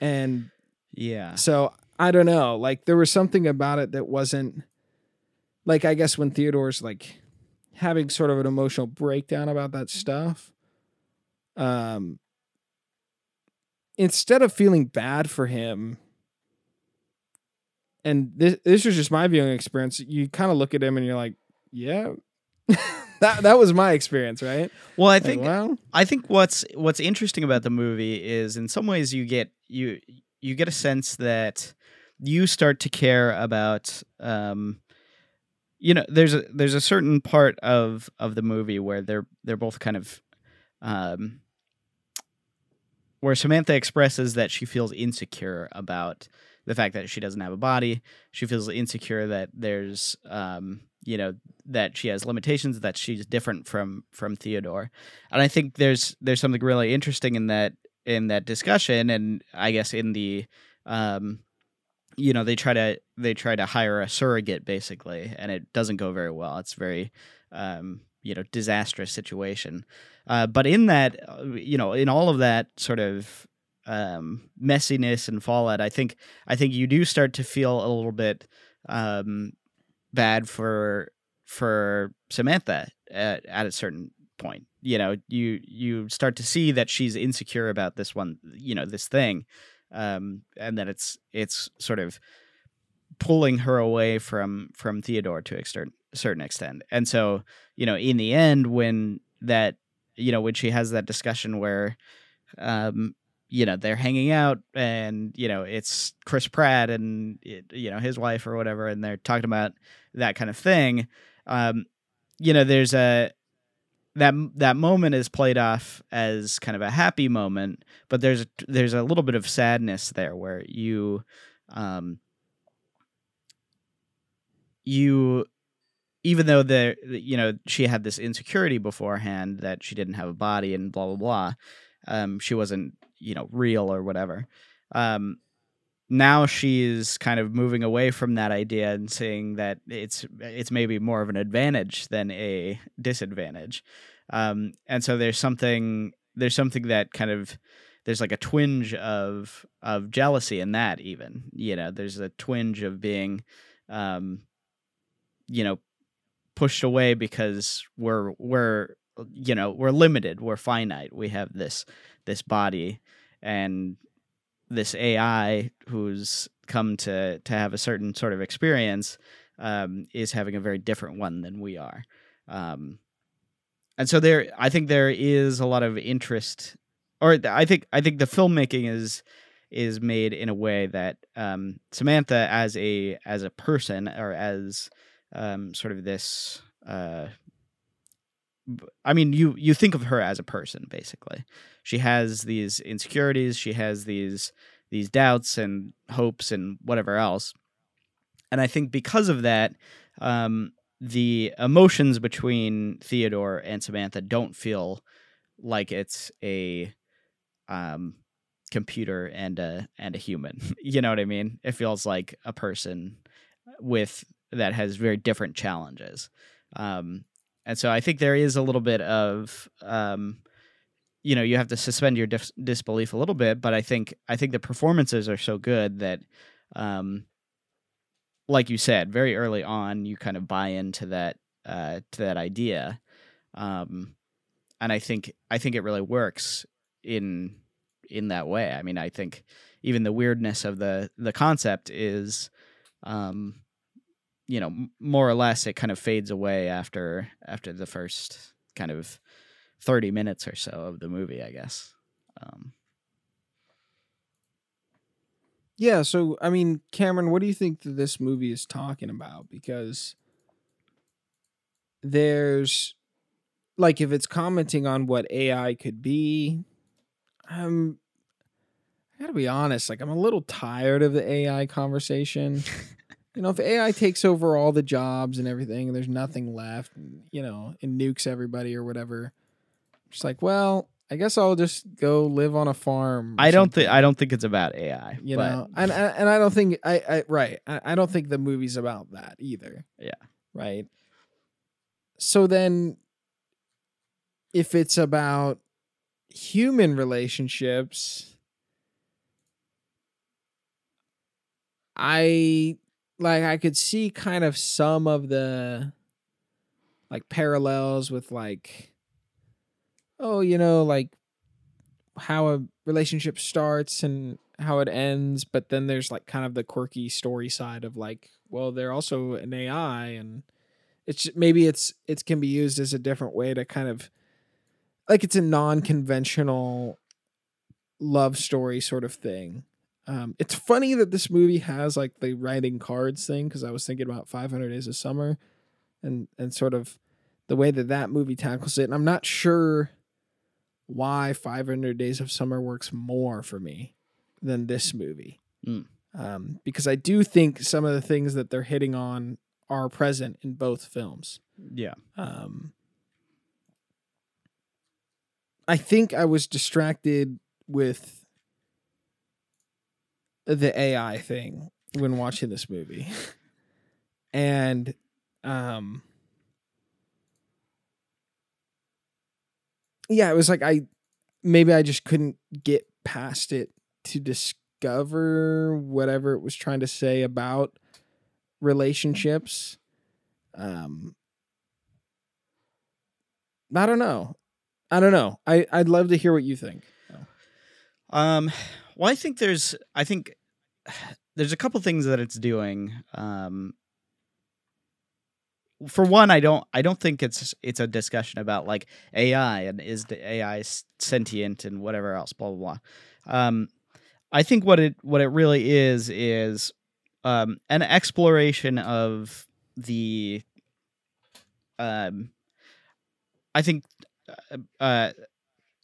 and Yeah. so I don't know. Like there was something about it that wasn't like I guess when Theodore's like having sort of an emotional breakdown about that stuff. Um instead of feeling bad for him and this this was just my viewing experience, you kind of look at him and you're like, yeah. that that was my experience, right? Well, I Like, think I think what's what's interesting about the movie is in some ways you get you you get a sense that you start to care about um you know there's a there's a certain part of of the movie where they're they're both kind of um where Samantha expresses that she feels insecure about the fact that she doesn't have a body. She feels insecure that there's um you know that she has limitations that she's different from from Theodore. And I think there's there's something really interesting in that in that discussion and I guess in the um you know they try to they try to hire a surrogate basically and it doesn't go very well. It's very um you know disastrous situation. Uh, but in that uh, you know in all of that sort of um, messiness and fallout, I think I think you do start to feel a little bit um, bad for for Samantha at, at a certain point. You know, you you start to see that she's insecure about this one, you know, this thing, um, and that it's it's sort of pulling her away from from Theodore to a certain certain extent. And so, you know, in the end, when that, you know, when she has that discussion where, um, you know, they're hanging out and, you know, it's Chris Pratt and, it, you know, his wife or whatever, and they're talking about that kind of thing. Um, you know, there's a, that that moment is played off as kind of a happy moment, but there's there's a little bit of sadness there where you um you even though the you know she had this insecurity beforehand that she didn't have a body and blah blah blah um she wasn't you know real or whatever. Um now she's kind of moving away from that idea and saying that it's it's maybe more of an advantage than a disadvantage. Um and so there's something there's something that kind of there's like a twinge of of jealousy in that even you know there's a twinge of being um you know pushed away because we're we're you know we're limited we're finite we have this this body and this ai who's come to to have a certain sort of experience um, is having a very different one than we are um, and so there i think there is a lot of interest or i think i think the filmmaking is is made in a way that um, samantha as a as a person or as um, sort of this. Uh, I mean, you you think of her as a person, basically. She has these insecurities. She has these these doubts and hopes and whatever else. And I think because of that, um, the emotions between Theodore and Samantha don't feel like it's a um, computer and a and a human. you know what I mean? It feels like a person with that has very different challenges. Um, and so I think there is a little bit of, um, you know, you have to suspend your dis- disbelief a little bit, but I think I think the performances are so good that, um, like you said, very early on, you kind of buy into that uh, to that idea, um, and I think I think it really works in in that way. I mean, I think even the weirdness of the the concept is um, you know, more or less, it kind of fades away after after the first kind of thirty minutes or so of the movie, I guess. Um, yeah. So, I mean, Cameron, what do you think that this movie is talking about? Because there's like if it's commenting on what AI could be, I'm I gotta be honest, like I'm a little tired of the AI conversation. you know, if AI takes over all the jobs and everything, and there's nothing left, and, you know, and nukes everybody or whatever, it's like, well, I guess I'll just go live on a farm. I don't think I don't think it's about AI. You but... know, and and I don't think I, I right. I, I don't think the movie's about that either. Yeah. Right. So then, if it's about human relationships, I like I could see kind of some of the like parallels with like oh, you know, like how a relationship starts and how it ends, but then there's like kind of the quirky story side of like, well, they're also an AI and it's maybe it's it can be used as a different way to kind of like it's a non-conventional love story sort of thing um, it's funny that this movie has like the writing cards thing because I was thinking about 500 Days of Summer, and and sort of the way that that movie tackles it. And I'm not sure why 500 Days of Summer works more for me than this movie, mm. um, because I do think some of the things that they're hitting on are present in both films. Yeah. Um, I think I was distracted with the AI thing when watching this movie. and um yeah, it was like I maybe I just couldn't get past it to discover whatever it was trying to say about relationships. Um I don't know. I don't know. I I'd love to hear what you think. Um well, I think there's I think there's a couple things that it's doing. Um, for one, I don't I don't think it's it's a discussion about like AI and is the AI sentient and whatever else, blah blah blah. Um, I think what it what it really is is um, an exploration of the um, I think uh, uh,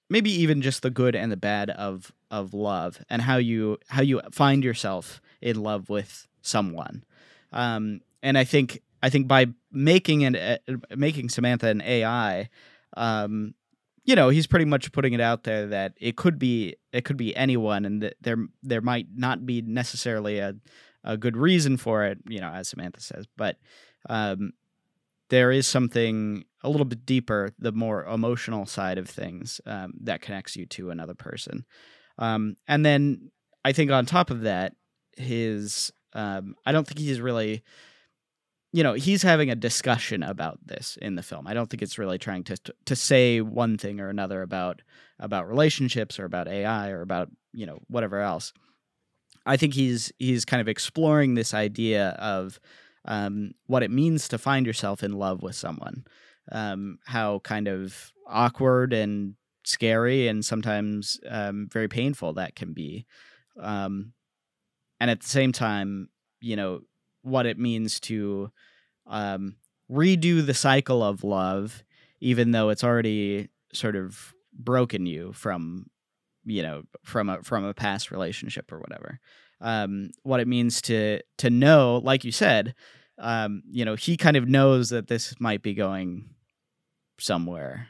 maybe even just the good and the bad of of love and how you how you find yourself in love with someone. Um, and I think I think by making an uh, making Samantha an AI, um, you know, he's pretty much putting it out there that it could be it could be anyone, and that there there might not be necessarily a a good reason for it, you know, as Samantha says, but um, there is something a little bit deeper, the more emotional side of things um, that connects you to another person. Um, and then I think on top of that, his um, I don't think he's really you know he's having a discussion about this in the film. I don't think it's really trying to to say one thing or another about about relationships or about AI or about you know whatever else. I think he's he's kind of exploring this idea of um, what it means to find yourself in love with someone, um, how kind of awkward and scary and sometimes um, very painful that can be, um, and at the same time, you know what it means to um, redo the cycle of love, even though it's already sort of broken you from you know from a from a past relationship or whatever um what it means to to know like you said um you know he kind of knows that this might be going somewhere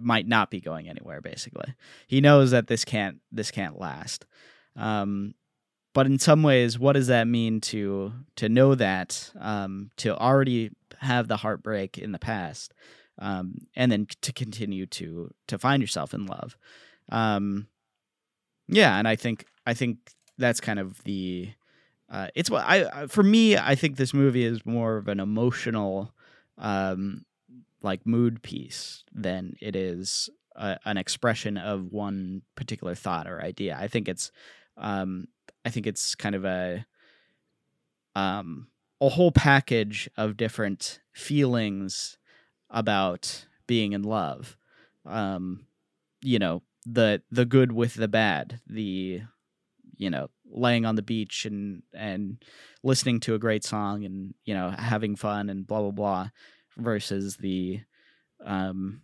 might not be going anywhere basically. He knows that this can't this can't last. Um but in some ways what does that mean to to know that um, to already have the heartbreak in the past um, and then to continue to to find yourself in love? Um, yeah and i think i think that's kind of the uh, it's what I for me I think this movie is more of an emotional um, like mood piece than it is a, an expression of one particular thought or idea. I think it's um, I think it's kind of a um a whole package of different feelings about being in love. Um, you know, the the good with the bad, the you know, laying on the beach and and listening to a great song and you know having fun and blah blah blah, versus the um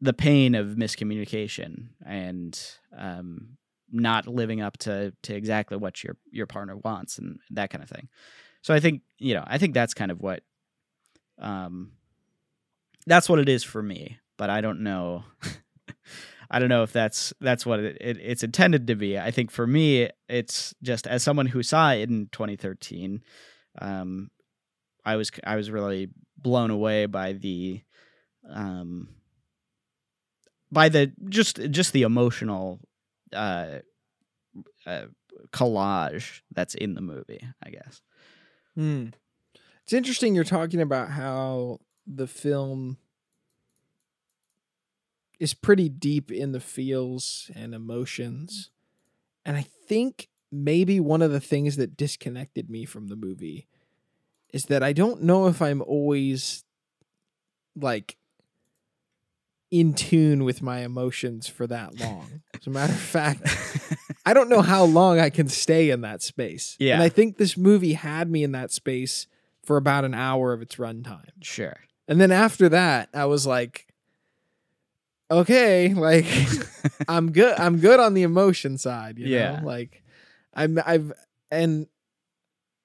the pain of miscommunication and um not living up to to exactly what your your partner wants and that kind of thing. So I think you know I think that's kind of what um that's what it is for me. But I don't know. I don't know if that's that's what it, it, it's intended to be. I think for me, it's just as someone who saw it in 2013, um, I was I was really blown away by the um, by the just just the emotional uh, uh, collage that's in the movie, I guess. Hmm. It's interesting you're talking about how the film is pretty deep in the feels and emotions. And I think maybe one of the things that disconnected me from the movie is that I don't know if I'm always like in tune with my emotions for that long. As a matter of fact, I don't know how long I can stay in that space. Yeah. And I think this movie had me in that space for about an hour of its runtime. Sure. And then after that, I was like, okay, like I'm good. I'm good on the emotion side. You Yeah. Know? Like I'm, I've, and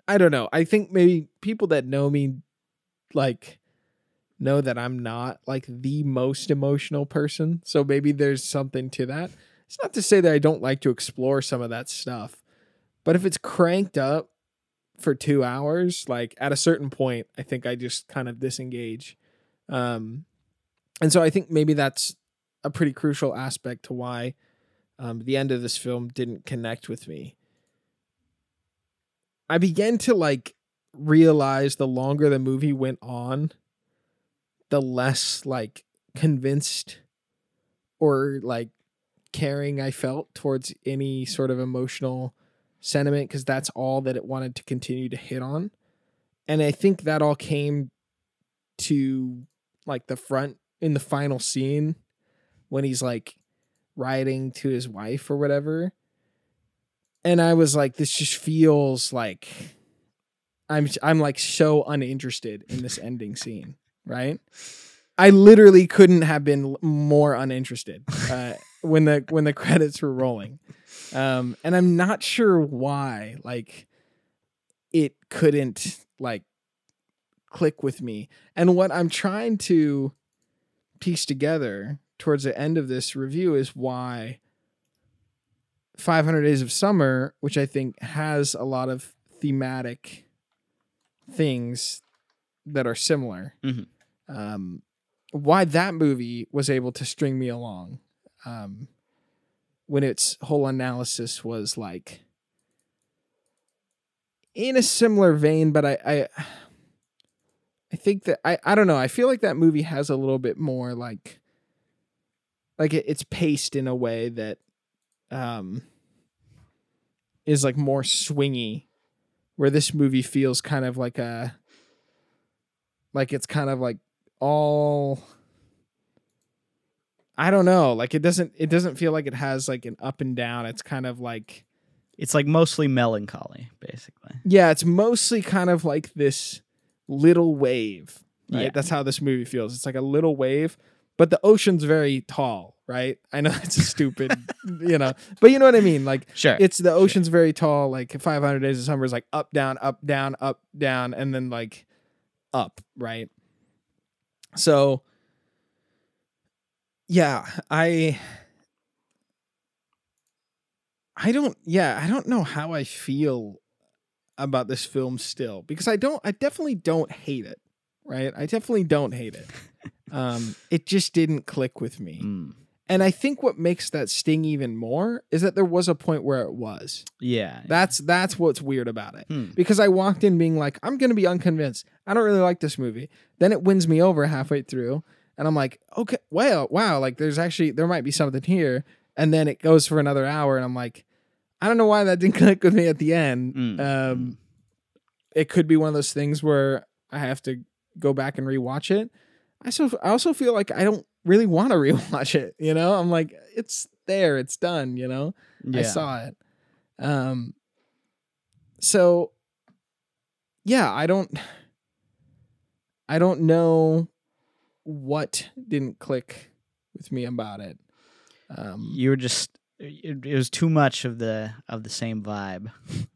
I don't know. I think maybe people that know me, like, know that I'm not like the most emotional person. So maybe there's something to that. It's not to say that I don't like to explore some of that stuff, but if it's cranked up for two hours, like at a certain point, I think I just kind of disengage. Um, and so I think maybe that's a pretty crucial aspect to why um, the end of this film didn't connect with me. I began to like realize the longer the movie went on, the less like convinced or like caring I felt towards any sort of emotional sentiment because that's all that it wanted to continue to hit on. And I think that all came to like the front in the final scene when he's like writing to his wife or whatever. And I was like, this just feels like I'm I'm like so uninterested in this ending scene, right? I literally couldn't have been more uninterested uh, when the when the credits were rolling, um, and I'm not sure why. Like, it couldn't like click with me. And what I'm trying to piece together towards the end of this review is why 500 Days of Summer, which I think has a lot of thematic things that are similar, Mhm. um, why that movie was able to string me along um, when its whole analysis was like in a similar vein, but I, I I think that I I don't know. I feel like that movie has a little bit more like like it, it's paced in a way that um is like more swingy where this movie feels kind of like a like it's kind of like all I don't know, like it doesn't it doesn't feel like it has like an up and down. It's kind of like It's like mostly melancholy, basically. yeah, it's mostly kind of like this little wave. Right? Yeah. That's how this movie feels. It's like a little wave, but the ocean's very tall, right? I know it's a stupid, you know, but you know what I mean? Like Sure. it's the ocean's very tall, like 500 days of summer is like up, down, up, down, up, down, and then like up, right? So yeah, I I don't yeah, I don't know how I feel about this film still because I don't I definitely don't hate it, right? I definitely don't hate it. Um it just didn't click with me. Mm. And I think what makes that sting even more is that there was a point where it was. Yeah. That's that's what's weird about it. Hmm. Because I walked in being like, I'm gonna be unconvinced. I don't really like this movie. Then it wins me over halfway through, and I'm like, okay, well, wow, like there's actually there might be something here. And then it goes for another hour, and I'm like, I don't know why that didn't click with me at the end. Mm. Um, it could be one of those things where I have to go back and rewatch it. I so I also feel like I don't really want to rewatch it. You know, I'm like, it's there, it's done. You know, yeah. I saw it. Um, so yeah, I don't, I don't know what didn't click with me about it. Um, you were just it, it was too much of the of the same vibe.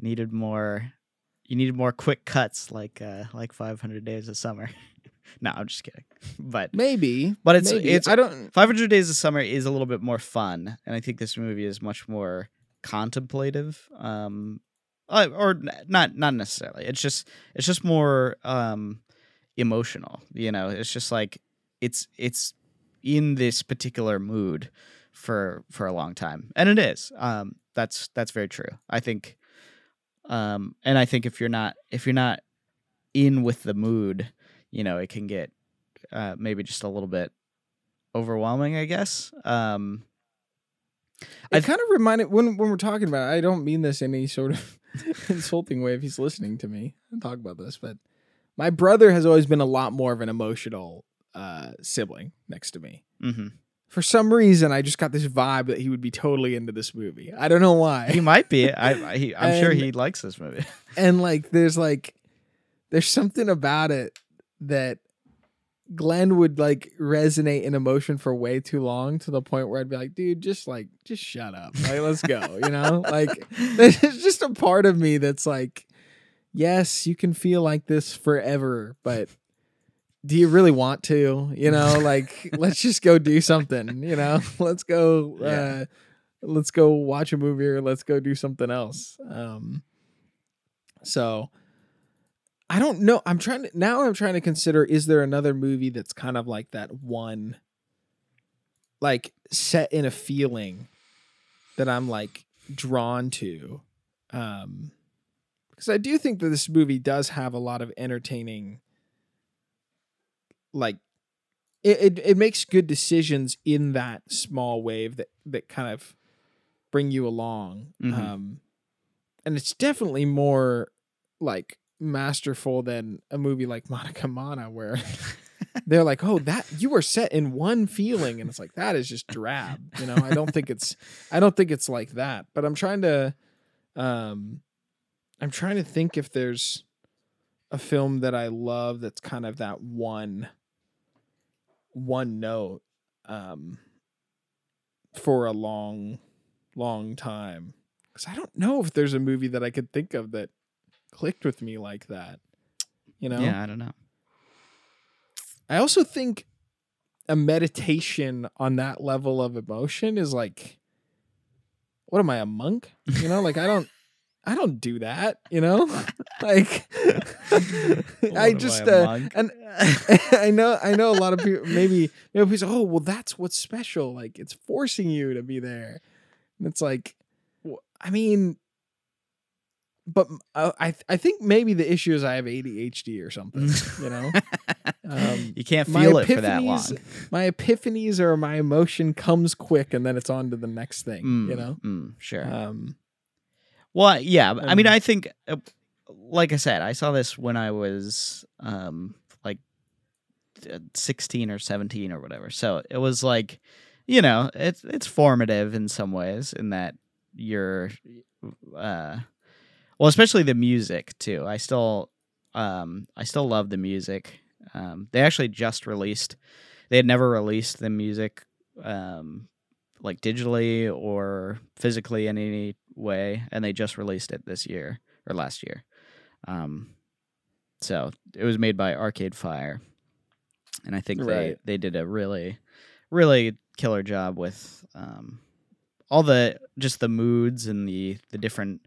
needed more you needed more quick cuts like uh like 500 days of summer. no, I'm just kidding. But maybe, But it's- maybe. it's- I don't. 500 Days of Summer is a little bit more fun, and I think this movie is much more contemplative. Um, uh, or not not necessarily. It's just it's just more um emotional. You know, it's just like it's it's in this particular mood for for a long time, and it is. Um, that's that's very true. I think. Um, and I think if you're not if you're not in with the mood, you know, it can get uh, maybe just a little bit overwhelming, I guess. Um, It kind of reminded when when we're talking about. It, I don't mean this in any sort of insulting way. If he's listening to me and talk about this, but my brother has always been a lot more of an emotional uh, sibling next to me. mhm. For some reason, I just got this vibe that he would be totally into this movie. I don't know why. He might be. I, I he, I'm sure he likes this movie. and like there's like there's something about it that Glenn would like resonate in emotion for way too long to the point where I'd be like, dude, just like just shut up. Like let's go. You know? Like there's just a part of me that's like, yes, you can feel like this forever, but do you really want to? You know, like let's just go do something, you know? Let's go uh Yeah. let's go watch a movie or let's go do something else. Um so I don't know. I'm trying to now I'm trying to consider is there another movie that's kind of like that one like set in a feeling that I'm like drawn to. Um because I do think that this movie does have a lot of entertaining like it, it, it makes good decisions in that small wave that that kind of bring you along. Mhm. Um and it's definitely more like masterful than a movie like Monica Mana, where they're like, "Oh, that you were set in one feeling," and it's like that is just drab. You know, I don't think it's, I don't think it's like that. But I'm trying to, um, I'm trying to think if there's a film that I love that's kind of that one, one note, um, for a long, long time. Because I don't know if there's a movie that I could think of that clicked with me like that. You know? Yeah, I don't know. I also think a meditation on that level of emotion is like what am I a monk? You know, like I don't I don't do that, you know? like I just I, uh, monk? and I know I know a lot of people maybe maybe people say, "Oh, well that's what's special. Like it's forcing you to be there." And it's like I mean but uh, I I think maybe the issue is I have ADHD or something, you know? Um, you can't feel it for that long. my epiphanies or my emotion comes quick and then it's on to the next thing you Mm, know mm, sure. um Well, yeah. but I mean, Um, I think, uh, like I said, I saw this when I was um, like uh, sixteen or seventeen or whatever. So it was like, you know, it's it's formative in some ways in that you're, uh, well, especially the music too. I still, um, I still love the music. Um, they actually just released. They had never released the music, um, like digitally or physically in any way, and they just released it this year or last year. Um, so it was made by Arcade Fire, and I think they they did a really, really killer job with um, all the just the moods and the the different.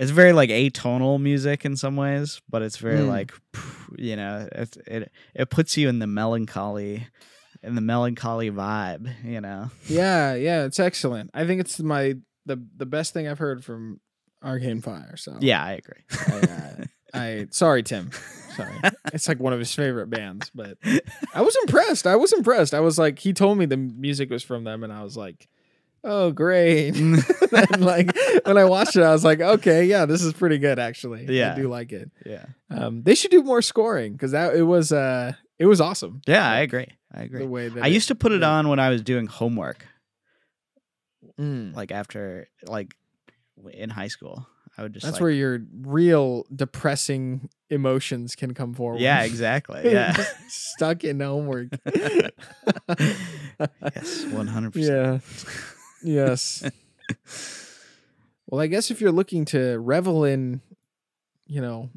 It's very like atonal music in some ways, but it's very Mm. like you know it it it puts you in the melancholy, in the melancholy vibe. You know. yeah yeah it's excellent i think it's my the the best thing i've heard from Arcade Fire so Yeah, I agree. I, uh, I sorry tim sorry it's like one of his favorite bands but i was impressed i was impressed i was like he told me the music was from them and i was like oh great and like when i watched it i was like okay yeah this is pretty good actually Yeah. i do like it yeah. um they should do more scoring because that it was uh it was awesome Yeah, I agree. I the agree. way that I used to put it the- on when I was doing homework, Mm. like after like in high school. I would just That's like, where your real depressing emotions can come forward. Yeah, exactly. Yeah. Just Stuck in homework. yes, one hundred percent. Yeah. Yes. well, I guess if you're looking to revel in, you know,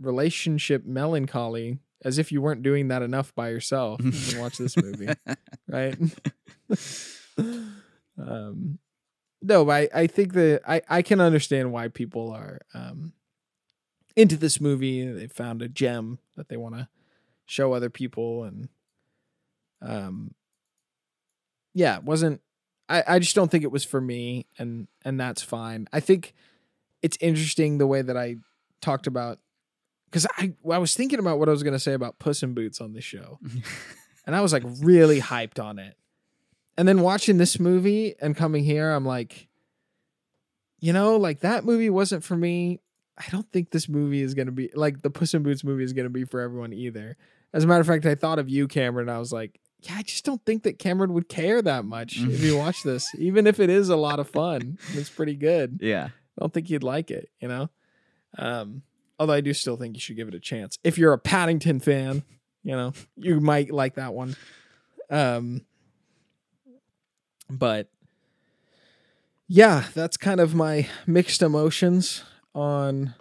relationship melancholy, as if you weren't doing that enough by yourself, you can watch this movie, right? um, no, I, I think that I, I can understand why people are um, into this movie. They found a gem that they want to show other people, and um, yeah, it wasn't. I, I just don't think it was for me, and and that's fine. I think it's interesting the way that I talked about because I I was thinking about what I was gonna say about Puss in Boots on the show, and I was like really hyped on it. And then watching this movie and coming here, I'm like, you know, like that movie wasn't for me. I don't think this movie is gonna be like the Puss in Boots movie is gonna be for everyone either. As a matter of fact, I thought of you, Cameron. I was like, yeah, I just don't think that Cameron would care that much if you watch this, even if it is a lot of fun. It's pretty good. yeah. I don't think you'd like it, you know? Um, although I do still think you should give it a chance. If you're a Paddington fan, you know, you might like that one. Um, but yeah, that's kind of my mixed emotions on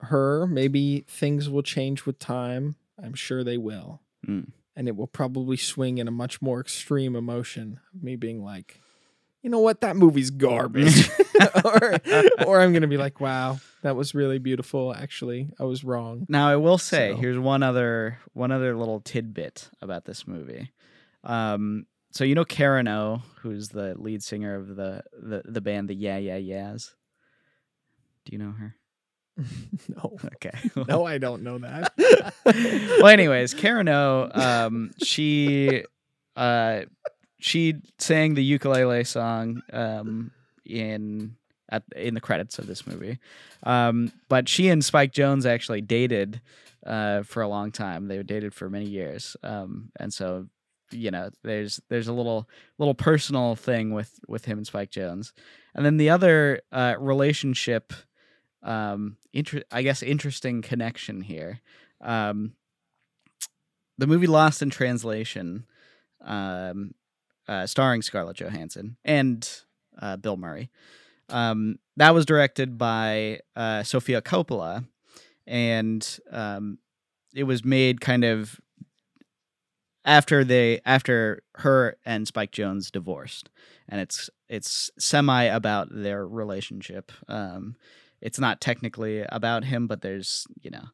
her. Maybe things will change with time. I'm sure they will. Mm. And it will probably swing in a much more extreme emotion. Me being like, you know what, that movie's garbage. or, or I'm gonna be like, wow, that was really beautiful. Actually, I was wrong. Now I will say, So- here's one other one other little tidbit about this movie. Um, so you know Karen O, who's the lead singer of the the, the band the Yeah Yeah Yeahs. Do you know her? No, Okay. no, I don't know that. well, anyways, Karen O, um, she, uh, she sang the ukulele song um, in at in the credits of this movie. Um, but she and Spike Jonze actually dated uh, for a long time. They were dated for many years, um, and so you know there's there's a little little personal thing with with him and Spike Jonze, and then the other uh, relationship, um, inter- I guess interesting connection here. Um, the movie Lost in Translation, um, uh, starring Scarlett Johansson and uh, Bill Murray. Um, that was directed by uh, Sofia Coppola, and um, it was made kind of after they after her and Spike Jonze divorced, and it's it's semi about their relationship. Um, it's not technically about him, but there's you know,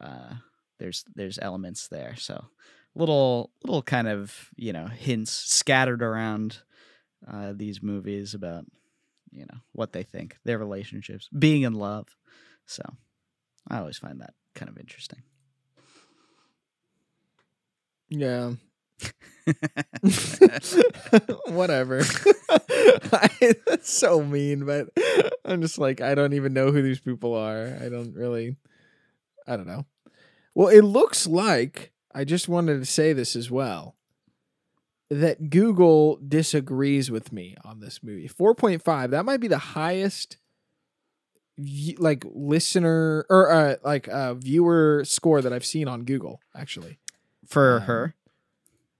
uh, there's there's elements there. So little little kind of you know hints scattered around uh, these movies about you know what they think their relationships being in love so i always find that kind of interesting Yeah. Whatever. I, that's so mean, but I'm just like, I don't even know who these people are. I don't really, I don't know. Well, it looks like, I just wanted to say this as well, that Google disagrees with me on this movie. 4.5, that might be the highest. Like listener or uh, like uh, viewer score that I've seen on Google, actually. for Um, her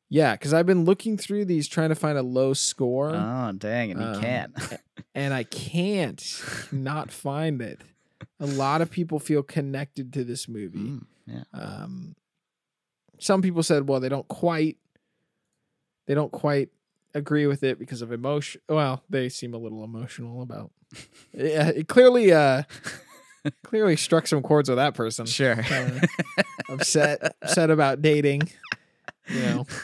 Yeah, because I've been looking through these trying to find a low score, oh dang and you um, can't and I can't not find it. A lot of people feel connected to this movie. Mm, yeah Um, some people said, well, they don't quite, they don't quite agree with it because of emotion. Well, they seem a little emotional about. Yeah, it clearly, uh, clearly struck some chords with that person. sure Uh, upset upset about dating you know?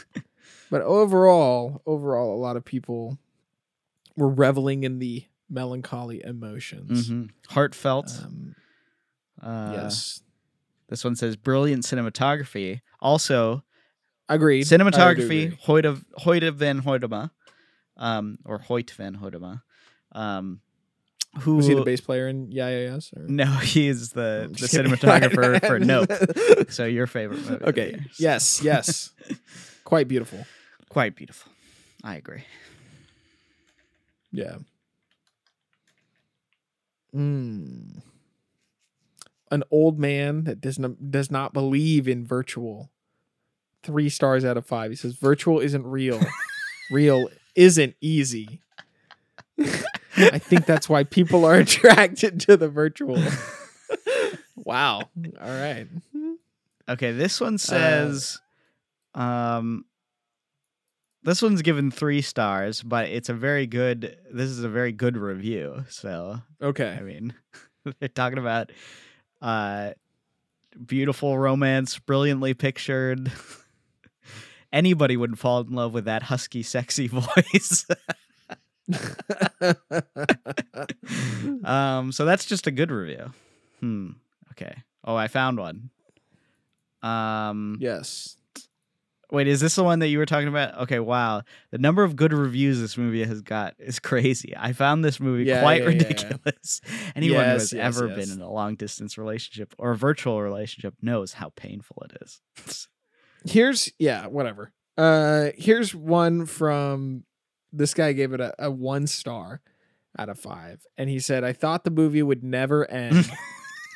But overall overall a lot of people were reveling in the melancholy emotions. Mhm. heartfelt. Um, uh, yes. this one says brilliant cinematography. Also agreed. Cinematography agree. Hoyte, Hoyte van Hoytema um or Hoyt van Hoytema. Um who was he the bass player in yeah yeah yes or? No, he's the the kidding. cinematographer for Nope. So your favorite movie? okay year. yes yes quite beautiful quite beautiful. I agree. yeah mm. an old man that does not does not believe in virtual three stars out of five he says virtual isn't real real isn't easy i think that's why people are attracted to the virtual wow all right Okay, this Uh, one says, um, this one's given three stars, but it's a very good. This is a very good review. So okay. I mean, they're talking about uh, beautiful romance, brilliantly pictured. Anybody would fall in love with that husky, sexy voice. um, so that's just a good review. Hmm. Okay. Oh, I found one. Um, yes wait, is this the one that you were talking about? Okay, wow. The number of good reviews this movie has got is crazy. I found this movie Yeah, quite yeah, yeah, yeah. ridiculous. Anyone who has yes, ever yes. been in a long distance relationship or a virtual relationship knows how painful it is. here's yeah whatever uh here's one from this guy gave it a, a one star out of five and he said i thought the movie would never end.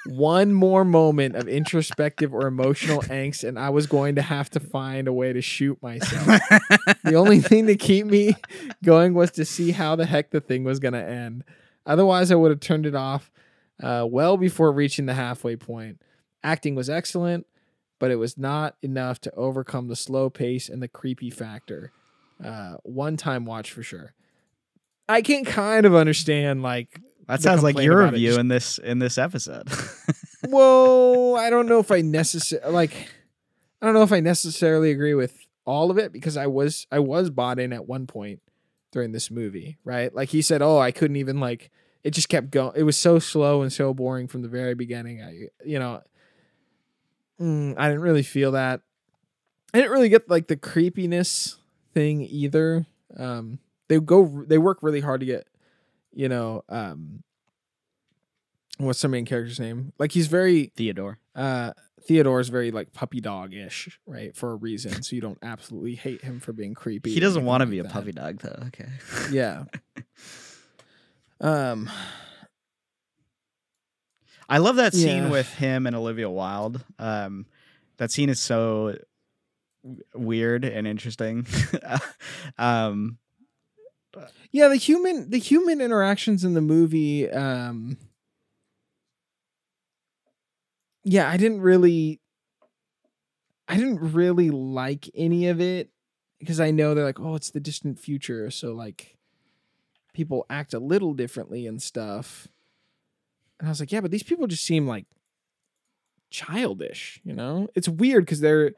One more moment of introspective or emotional angst and i was going to have to find a way to shoot myself. The only thing to keep me going was to see how the heck the thing was going to end. Otherwise i would have turned it off uh, well before reaching the halfway point. Acting was excellent but it was not enough to overcome the slow pace and the creepy factor. Uh, one time watch for sure. I can kind of understand like That sounds like your review just- in this in this episode. well, I don't know if I necessarily like I don't know if I necessarily agree with all of it because I was I was bought in at one point during this movie, right? Like he said, "Oh, I couldn't even like it just kept going. It was so slow and so boring from the very beginning." I you know, mm, I didn't really feel that. I didn't really get like the creepiness thing either. Um they go they work really hard to get you know, um what's the main character's name? Like he's very Theodore. uh Theodore's very like puppy dog ish, right? For a reason. So you don't absolutely hate him for being creepy. He doesn't want to like be a that. puppy dog though. Okay. Yeah. um I love that scene Yeah. with him and Olivia Wilde. Um, that scene is so weird and interesting. um, Yeah, the human the human interactions in the movie um Yeah, I didn't really I didn't really like any of it because I know they're like, "Oh, it's the distant future." So like people act a little differently and stuff. And I was like, "Yeah, but these people just seem like childish, you know? It's weird cuz they're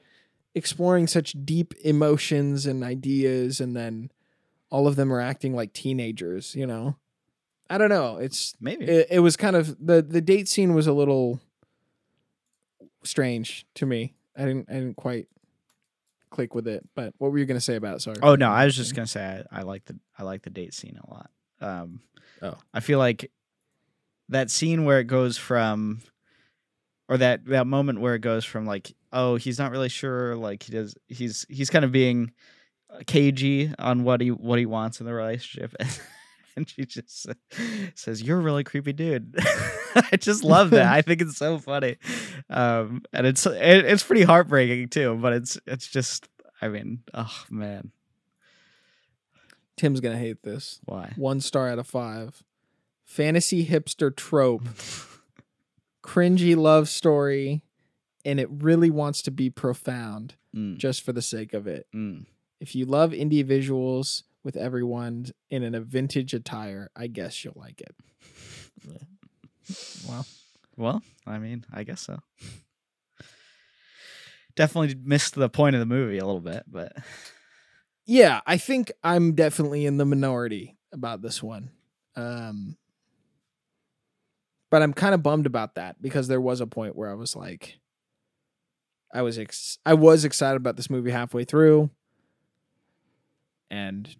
exploring such deep emotions and ideas and then all of them are acting like teenagers, you know. I don't know. It's maybe. it, it was kind of the the date scene was a little strange to me. I didn't I didn't quite click with it. But what were you gonna say about it? Sorry. oh no, I was just gonna say I, I like the I like the date scene a lot. Um, Oh. I feel like that scene where it goes from, or that that moment where it goes from like, oh, he's not really sure. Like he does, he's he's kind of being cagey on what he what he wants in the relationship. And she just says, "You're a really creepy dude." I just love that. I think it's so funny, um, and it's it, it's pretty heartbreaking too. But it's it's just, I mean, oh man, Tim's gonna hate this. why? One star out of five. Fantasy hipster trope. Cringy love story. And it really wants to be profound Mm, just for the sake of it. mm. If you love indie visuals with everyone in a vintage attire, I guess you'll like it. Well, Well, I mean, I guess so. Definitely missed the point of the movie a little bit, but Yeah, I think I'm definitely in the minority about this one. Um but I'm kind of bummed about that because there was a point where I was like I was ex- I was excited about this movie halfway through. And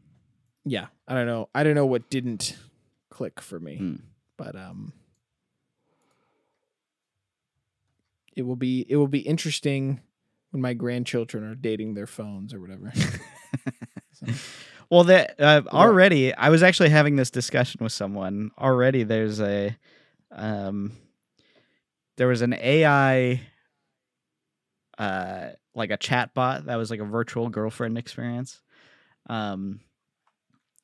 yeah, I don't know. I don't know what didn't click for me. Hmm. But um it will be it will be interesting when my grandchildren are dating their phones or whatever. well, that uh, already I was actually having this discussion with someone. Already, there's a um, there was an AI, uh, like a chatbot that was like a virtual girlfriend experience, um,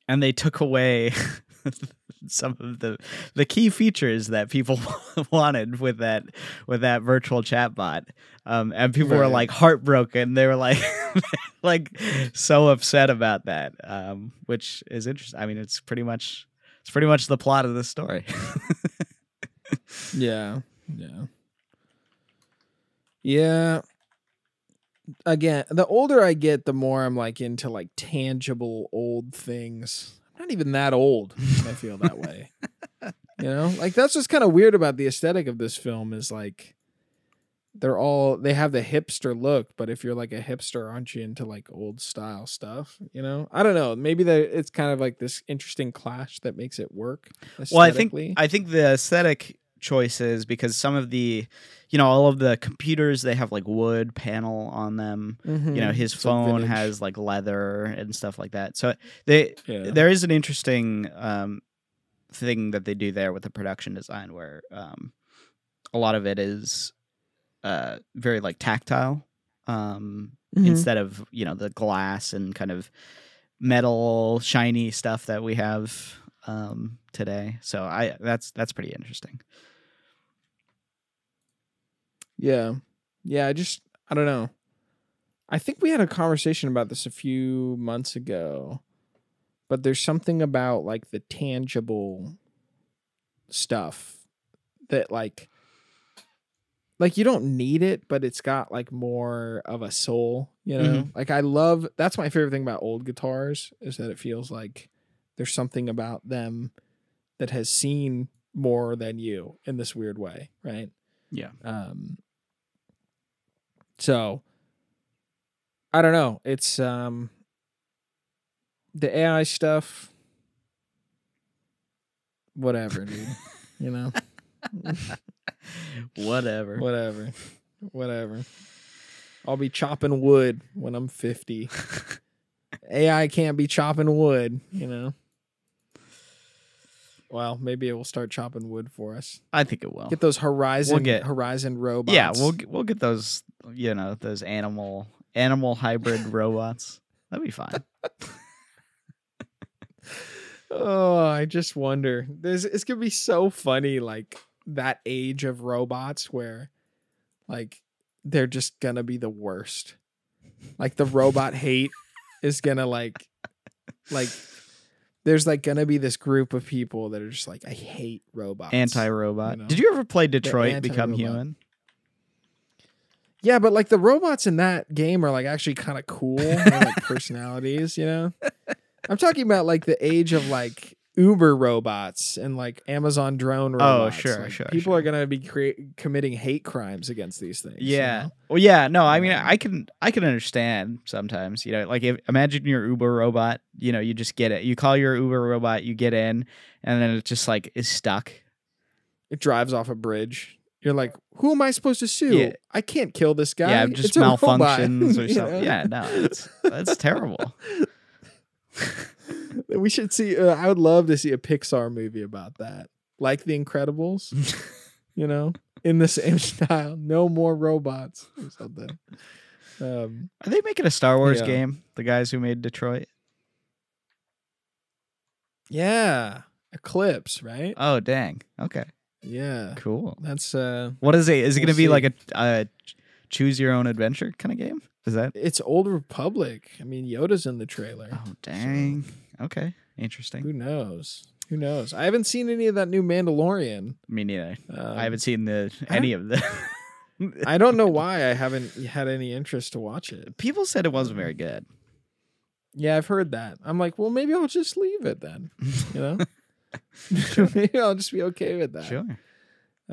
and they took away some of the the key features that people wanted with that with that virtual chatbot. Um, and people were like heartbroken. They were like like so upset about that. Um, which is interesting. I mean, it's pretty much it's pretty much the plot of the story. Yeah. Yeah. Yeah. Again, the older I get, the more I'm like into like tangible old things. I'm not even that old. I feel that way. You know, like that's just kind of weird about the aesthetic of this film is like they're all they have the hipster look, but if you're like a hipster, aren't you into like old style stuff? You know, I don't know. Maybe that it's kind of like this interesting clash that makes it work. well, I think. I think the aesthetic choices because some of the you know all of the computers they have like wood panel on them you know Mhm. his It's phone has like leather and stuff like that so they Yeah. there is an interesting um thing that they do there with the production design where um a lot of it is uh very like tactile um Mhm. instead of you know the glass and kind of metal shiny stuff that we have um today so i that's that's pretty interesting Yeah. Yeah, I just I don't know. I think we had a conversation about this a few months ago. But there's something about like the tangible stuff that like like you don't need it, but it's got like more of a soul, you know? Like I love that's my favorite thing about old guitars is that it feels like there's something about them that has seen more than you in this weird way, right? yeah Um, so I don't know. It's um the AI stuff. Whatever, dude. You know, Whatever. Whatever. Whatever. I'll be chopping wood when I'm 50. AI can't be chopping wood, you know. Well, maybe it will start chopping wood for us. I think it will. Get those Horizon get- Horizon robots. Yeah, we'll get- we'll get those. You know, those animal animal hybrid robots. That'd be fine. Oh, I just wonder. There's it's gonna be so funny, like that age of robots where like they're just gonna be the worst. Like the robot hate is gonna like like there's like gonna be this group of people that are just like, I hate robots. Anti-robot. you know. Did you ever play Detroit Become. Human? Yeah, but like the robots in that game are like actually kind of cool. Like personalities, you know? I'm talking about like the age of like Uber robots and like Amazon drone oh, robots. Oh, sure, Like, sure, People sure. are gonna be crea- committing hate crimes against these things. you Yeah. know? Well, yeah. No, I mean, I can, I can understand sometimes. You know, like if, imagine your Uber robot. You know, you just get it. You call your Uber robot, you get in, and then it just like is stuck. It drives off a bridge. You're like, who am I supposed to sue? Yeah. I can't kill this guy. yeah, just It's a robot." malfunctions or You something. Yeah, no, it's that's terrible. We should see. Uh, I would love to see a Pixar movie about that, like The Incredibles. you know, in the same style. No more robots or something. Um, Are they making a Star Wars Yeah. game? The guys who made Detroit. yeah, Eclipse, right? Oh, dang. Okay, Yeah, cool. that's uh, What is it? Is it We'll going to be see. like a, a choose your own adventure kind of game? Is that? it's Old Republic. I mean, Yoda's in the trailer. Oh, dang. Okay, interesting. Who knows? Who knows? I haven't seen any of that new Mandalorian. Me neither. Um, I haven't seen the any of the. I don't know why I haven't had any interest to watch it. People said it wasn't very good. Yeah, I've heard that. I'm like, well, maybe I'll just leave it then. You know, maybe I'll just be okay with that. Sure.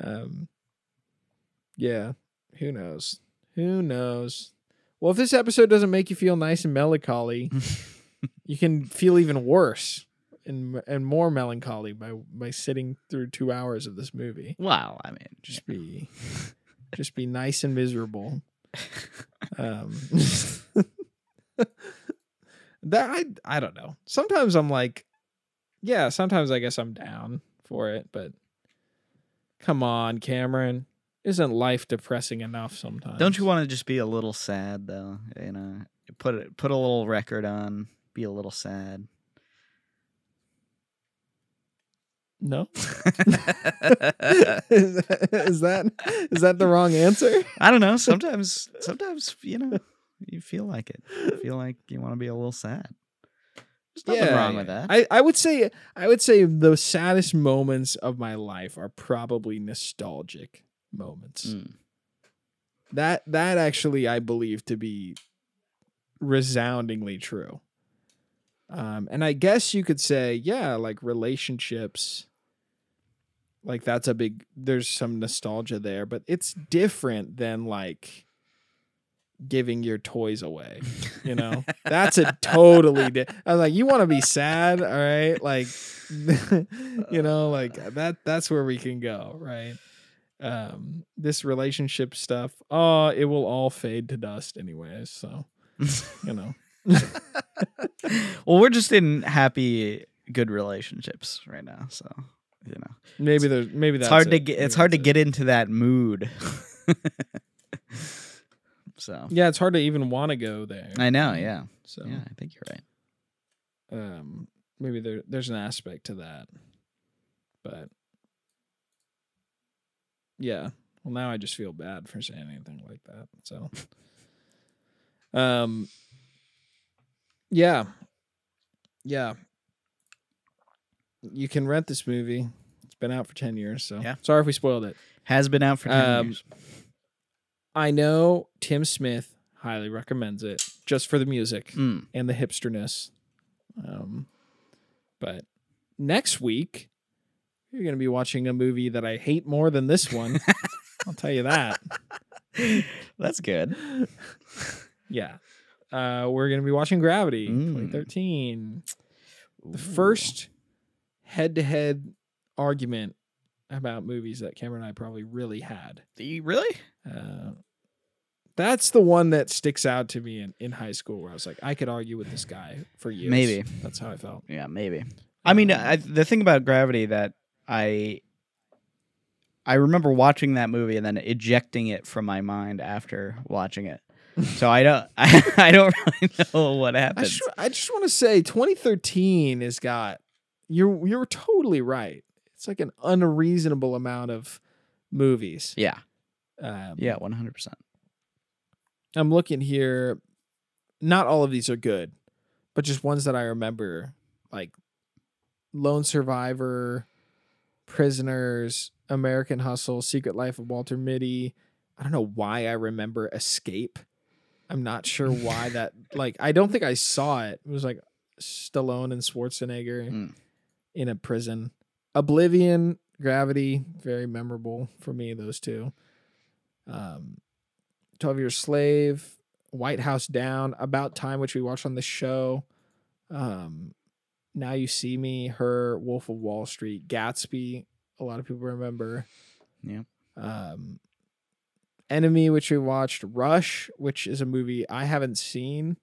Um, yeah, who knows? Who knows? Well, if this episode doesn't make you feel nice and melancholy, you can feel even worse and and more melancholy by by sitting through two hours of this movie. Well, I mean, Just be, just be nice and miserable. Um, that I I don't know. Sometimes I'm like, yeah. Sometimes I guess I'm down for it, but come on, Cameron. Isn't life depressing enough sometimes? don't you want to just be a little sad though? You know, put it put a little record on, be a little sad. No. is, that, is that is that the wrong answer? I don't know. Sometimes, sometimes you know, you feel like it. You feel like you want to be a little sad. There's nothing wrong with that. I, I would say I would say the saddest moments of my life are probably nostalgic moments. Mm. That that actually I believe to be resoundingly true. Um, and I guess you could say, yeah, like relationships, like that's a big. There's some nostalgia there, but it's different than like giving your toys away. You know, that's a totally. Di- I was like, you want to be sad, all right? Like, you know, like that. That's where we can go, right? Um, this relationship stuff, oh, it will all fade to dust anyways. So, you know, well, we're just in happy, good relationships right now, so you know, maybe there's maybe that's it's hard to get. Maybe It's hard to it. get into that mood. so Yeah, it's hard to even want to go there. I know. Yeah. So, Yeah. I think you're right. um, maybe there there's an aspect to that, but yeah. Well, now I just feel bad for saying anything like that. So, um, yeah, yeah. You can rent this movie. It's been out for ten years, so Yeah. sorry if we spoiled it. Has been out for ten Um, years. I know Tim Smith highly recommends it just for the music. Mm. and the hipsterness. Um, but next week you're going to be watching a movie that I hate more than this one. I'll tell you that. That's good. Yeah. Uh, we're going to be watching Gravity Mm. 2013. Ooh. The first head-to-head argument about movies that Cameron and I probably really had. You really? Uh, that's the one that sticks out to me in, in high school where I was like, I could argue with this guy for years. Maybe. That's how I felt. Yeah, maybe. I mean, Um, I, the thing about Gravity that I I remember watching that movie and then ejecting it from my mind after watching it. So I don't I, I don't really know what I happened. I just want to say 2013 has got you're you're totally right. It's like an unreasonable amount of movies. yeah, Um, yeah, one hundred percent. I'm looking here. Not all of these are good, but just ones that I remember, like Lone Survivor, Prisoners, American Hustle, Secret Life of Walter Mitty. I don't know why I remember Escape. I'm not sure why that. Like, I don't think I saw it. It was like Stallone and Schwarzenegger Mm. in a prison. Oblivion, Gravity, very memorable for me. Those two. Um, Twelve Years Slave, White House Down, About Time, which we watched on the show. Um, Now You See Me, Her, Wolf of Wall Street, Gatsby. A lot of people remember. Yeah. Um, Enemy, which we watched. Rush, which is a movie I haven't seen.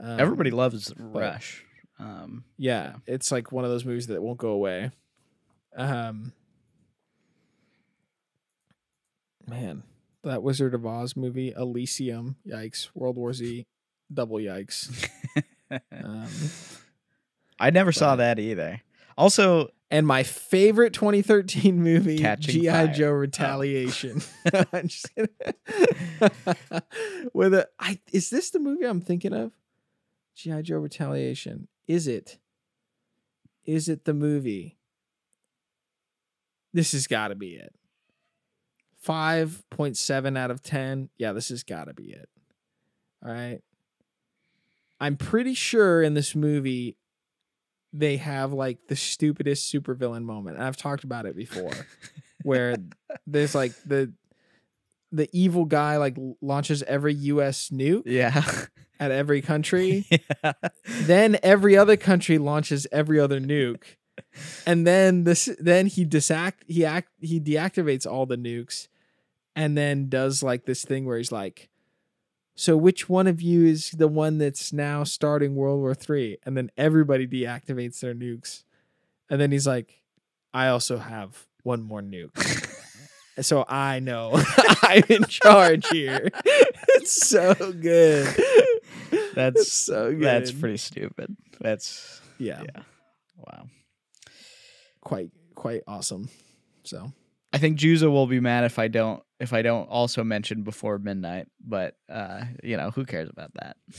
Um, Everybody loves Rush. Um, yeah, it's like one of those movies that won't go away. Um, man, that Wizard of Oz movie, Elysium, yikes! World War Z, double yikes. Um, I never saw that either. Also, and my favorite 2013 movie, GI. Joe oh. Retaliation. I'm just kidding. With a, I is this the movie I'm thinking of? GI Joe Retaliation. Is it? Is it the movie? This has got to be it. 5.7 out of 10. Yeah, this has got to be it. All right. I'm pretty sure in this movie they have like the stupidest supervillain moment. And I've talked about it before where there's like the the evil guy like launches every US nuke yeah. at every country. yeah. then every other country launches every other nuke. And then this then he disact he act he deactivates all the nukes and then does like this thing where he's like so which one of you is the one that's now starting World War Three? And then everybody deactivates their nukes. And then he's like, I also have one more nuke. So I know I'm in charge here. it's so good. That's- It's so good. That's pretty stupid. That's yeah, yeah. Wow. quite quite awesome. So I think Juza will be mad if I don't if I don't also mention before midnight, but uh, you know, who cares about that?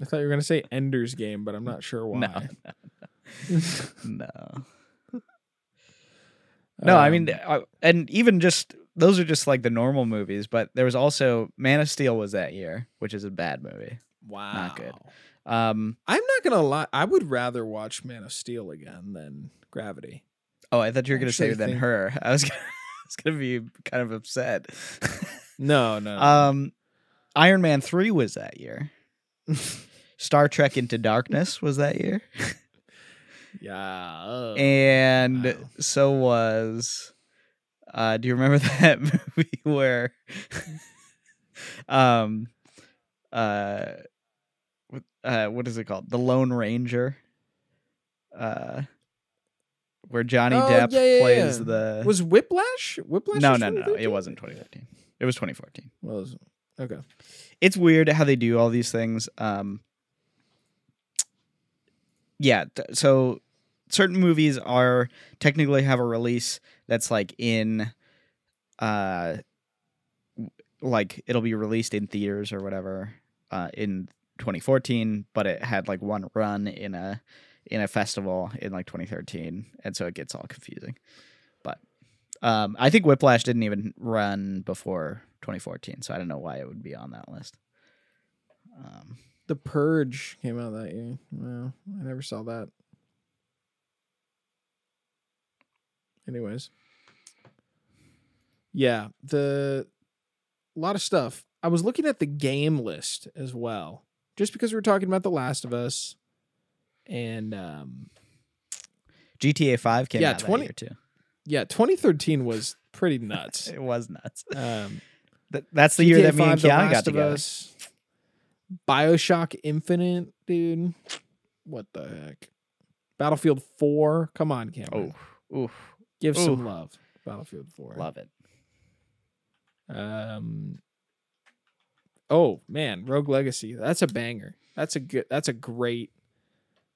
I thought you were gonna say Ender's Game, but I'm not sure why. No. no. No, I mean, Um, uh, and even just those are just like the normal movies, but there was also Man of Steel was that year, which is a bad movie. wow, not good. Um, I'm not gonna lie. I would rather watch Man of Steel again than Gravity. Oh, I thought you were gonna say Actually than her. I was gonna, I was gonna be kind of upset. No, no. um, Iron Man three was that year. Star Trek Into Darkness was that year, yeah. oh, and wow. so was. Uh, do you remember that movie where, um, uh, what- uh, what is it called? The Lone Ranger. Uh, where Johnny Oh, Depp yeah, yeah, plays yeah. the. was Whiplash? Whiplash? no, no, no. It wasn't 2013. It was 2014. Well, okay. it's weird how they do all these things. Um, yeah, th- so certain movies are technically have a release that's like in, uh, like it'll be released in theaters or whatever, uh, in 2014, but it had like one run in a in a festival in like 2013, and so it gets all confusing. But um, I think Whiplash didn't even run before 2014, so I don't know why it would be on that list. Um, The Purge came out that year. Well, I never saw that. Anyways. Yeah, the a lot of stuff. I was looking at the game list as well. Just because we were talking about The Last of Us and um GTA 5 came Yeah, out 20 that year too. yeah, 2013 was pretty nuts. It was nuts. Um, Th- That's the year GTA that me and 5, Keanu got together. Us, Bioshock Infinite, dude. What the heck? Battlefield 4. Come on, Cameron. Oh, ooh, Give some love. Battlefield 4. love it. Um. Oh man, Rogue Legacy. That's a banger. That's a good. That's a great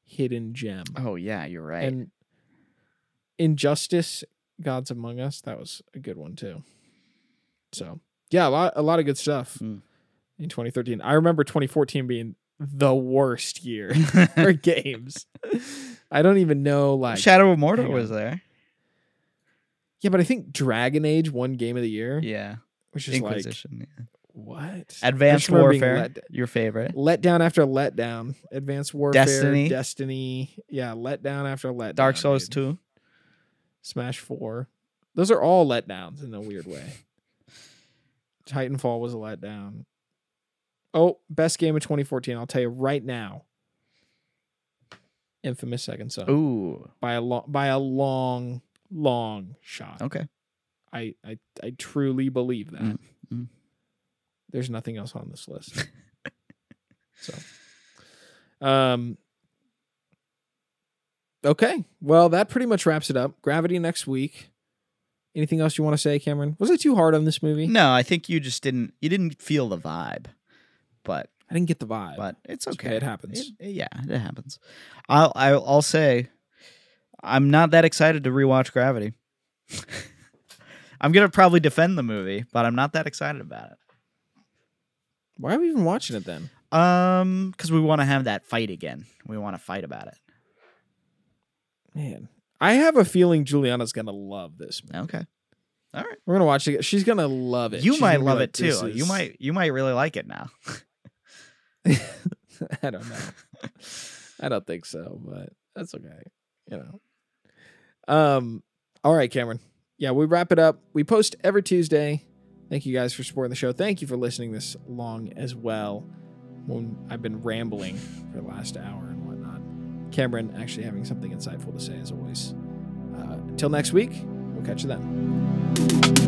hidden gem. Oh yeah, you're right. And Injustice, Gods Among Us. That was a good one too. So yeah, a lot, a lot of good stuff Mm. in 2013. I remember 2014 being the worst year for games. I don't even know like Shadow of Mordor was there. yeah, but I think Dragon Age won Game of the Year, Yeah, which is like yeah. What Advanced just remember being Warfare, your favorite. letdown after letdown. Advanced Warfare, Destiny. Destiny, yeah, letdown after letdown. Dark Souls dude. 2. Smash Four. Those are all letdowns in a weird way. Titanfall was a letdown. Oh, best game of 2014. I'll tell you right now. Infamous Second Son Ooh, by a long by a long, long shot. okay. I I I truly believe that. Mm, mm. There's nothing else on this list. so, um, okay. Well, that pretty much wraps it up. Gravity next week. Anything else you want to say, Cameron? Was I too hard on this movie? No, I think you just didn't. You didn't feel the vibe, but I didn't get the vibe. but it's It's okay. It happens. It- yeah, it happens. I'll I'll, I'll say, I'm not that excited to rewatch Gravity. I'm gonna probably defend the movie, but I'm not that excited about it. Why are we even watching it then? Um, because we want to have that fight again. We want to fight about it. Man, I have a feeling Juliana's gonna love this. movie. Okay. All right. We're gonna watch it. She's gonna love it. You She's might love like, it too. "This You might you might really like it now. I don't know. I don't think so, but that's okay. You know. Um. All right, Cameron. Yeah, we wrap it up. We post every Tuesday. Thank you guys for supporting the show. Thank you for listening this long as well. When I've been rambling for the last hour and whatnot. Cameron actually having something insightful to say as always. Uh, until next week, we'll catch you then.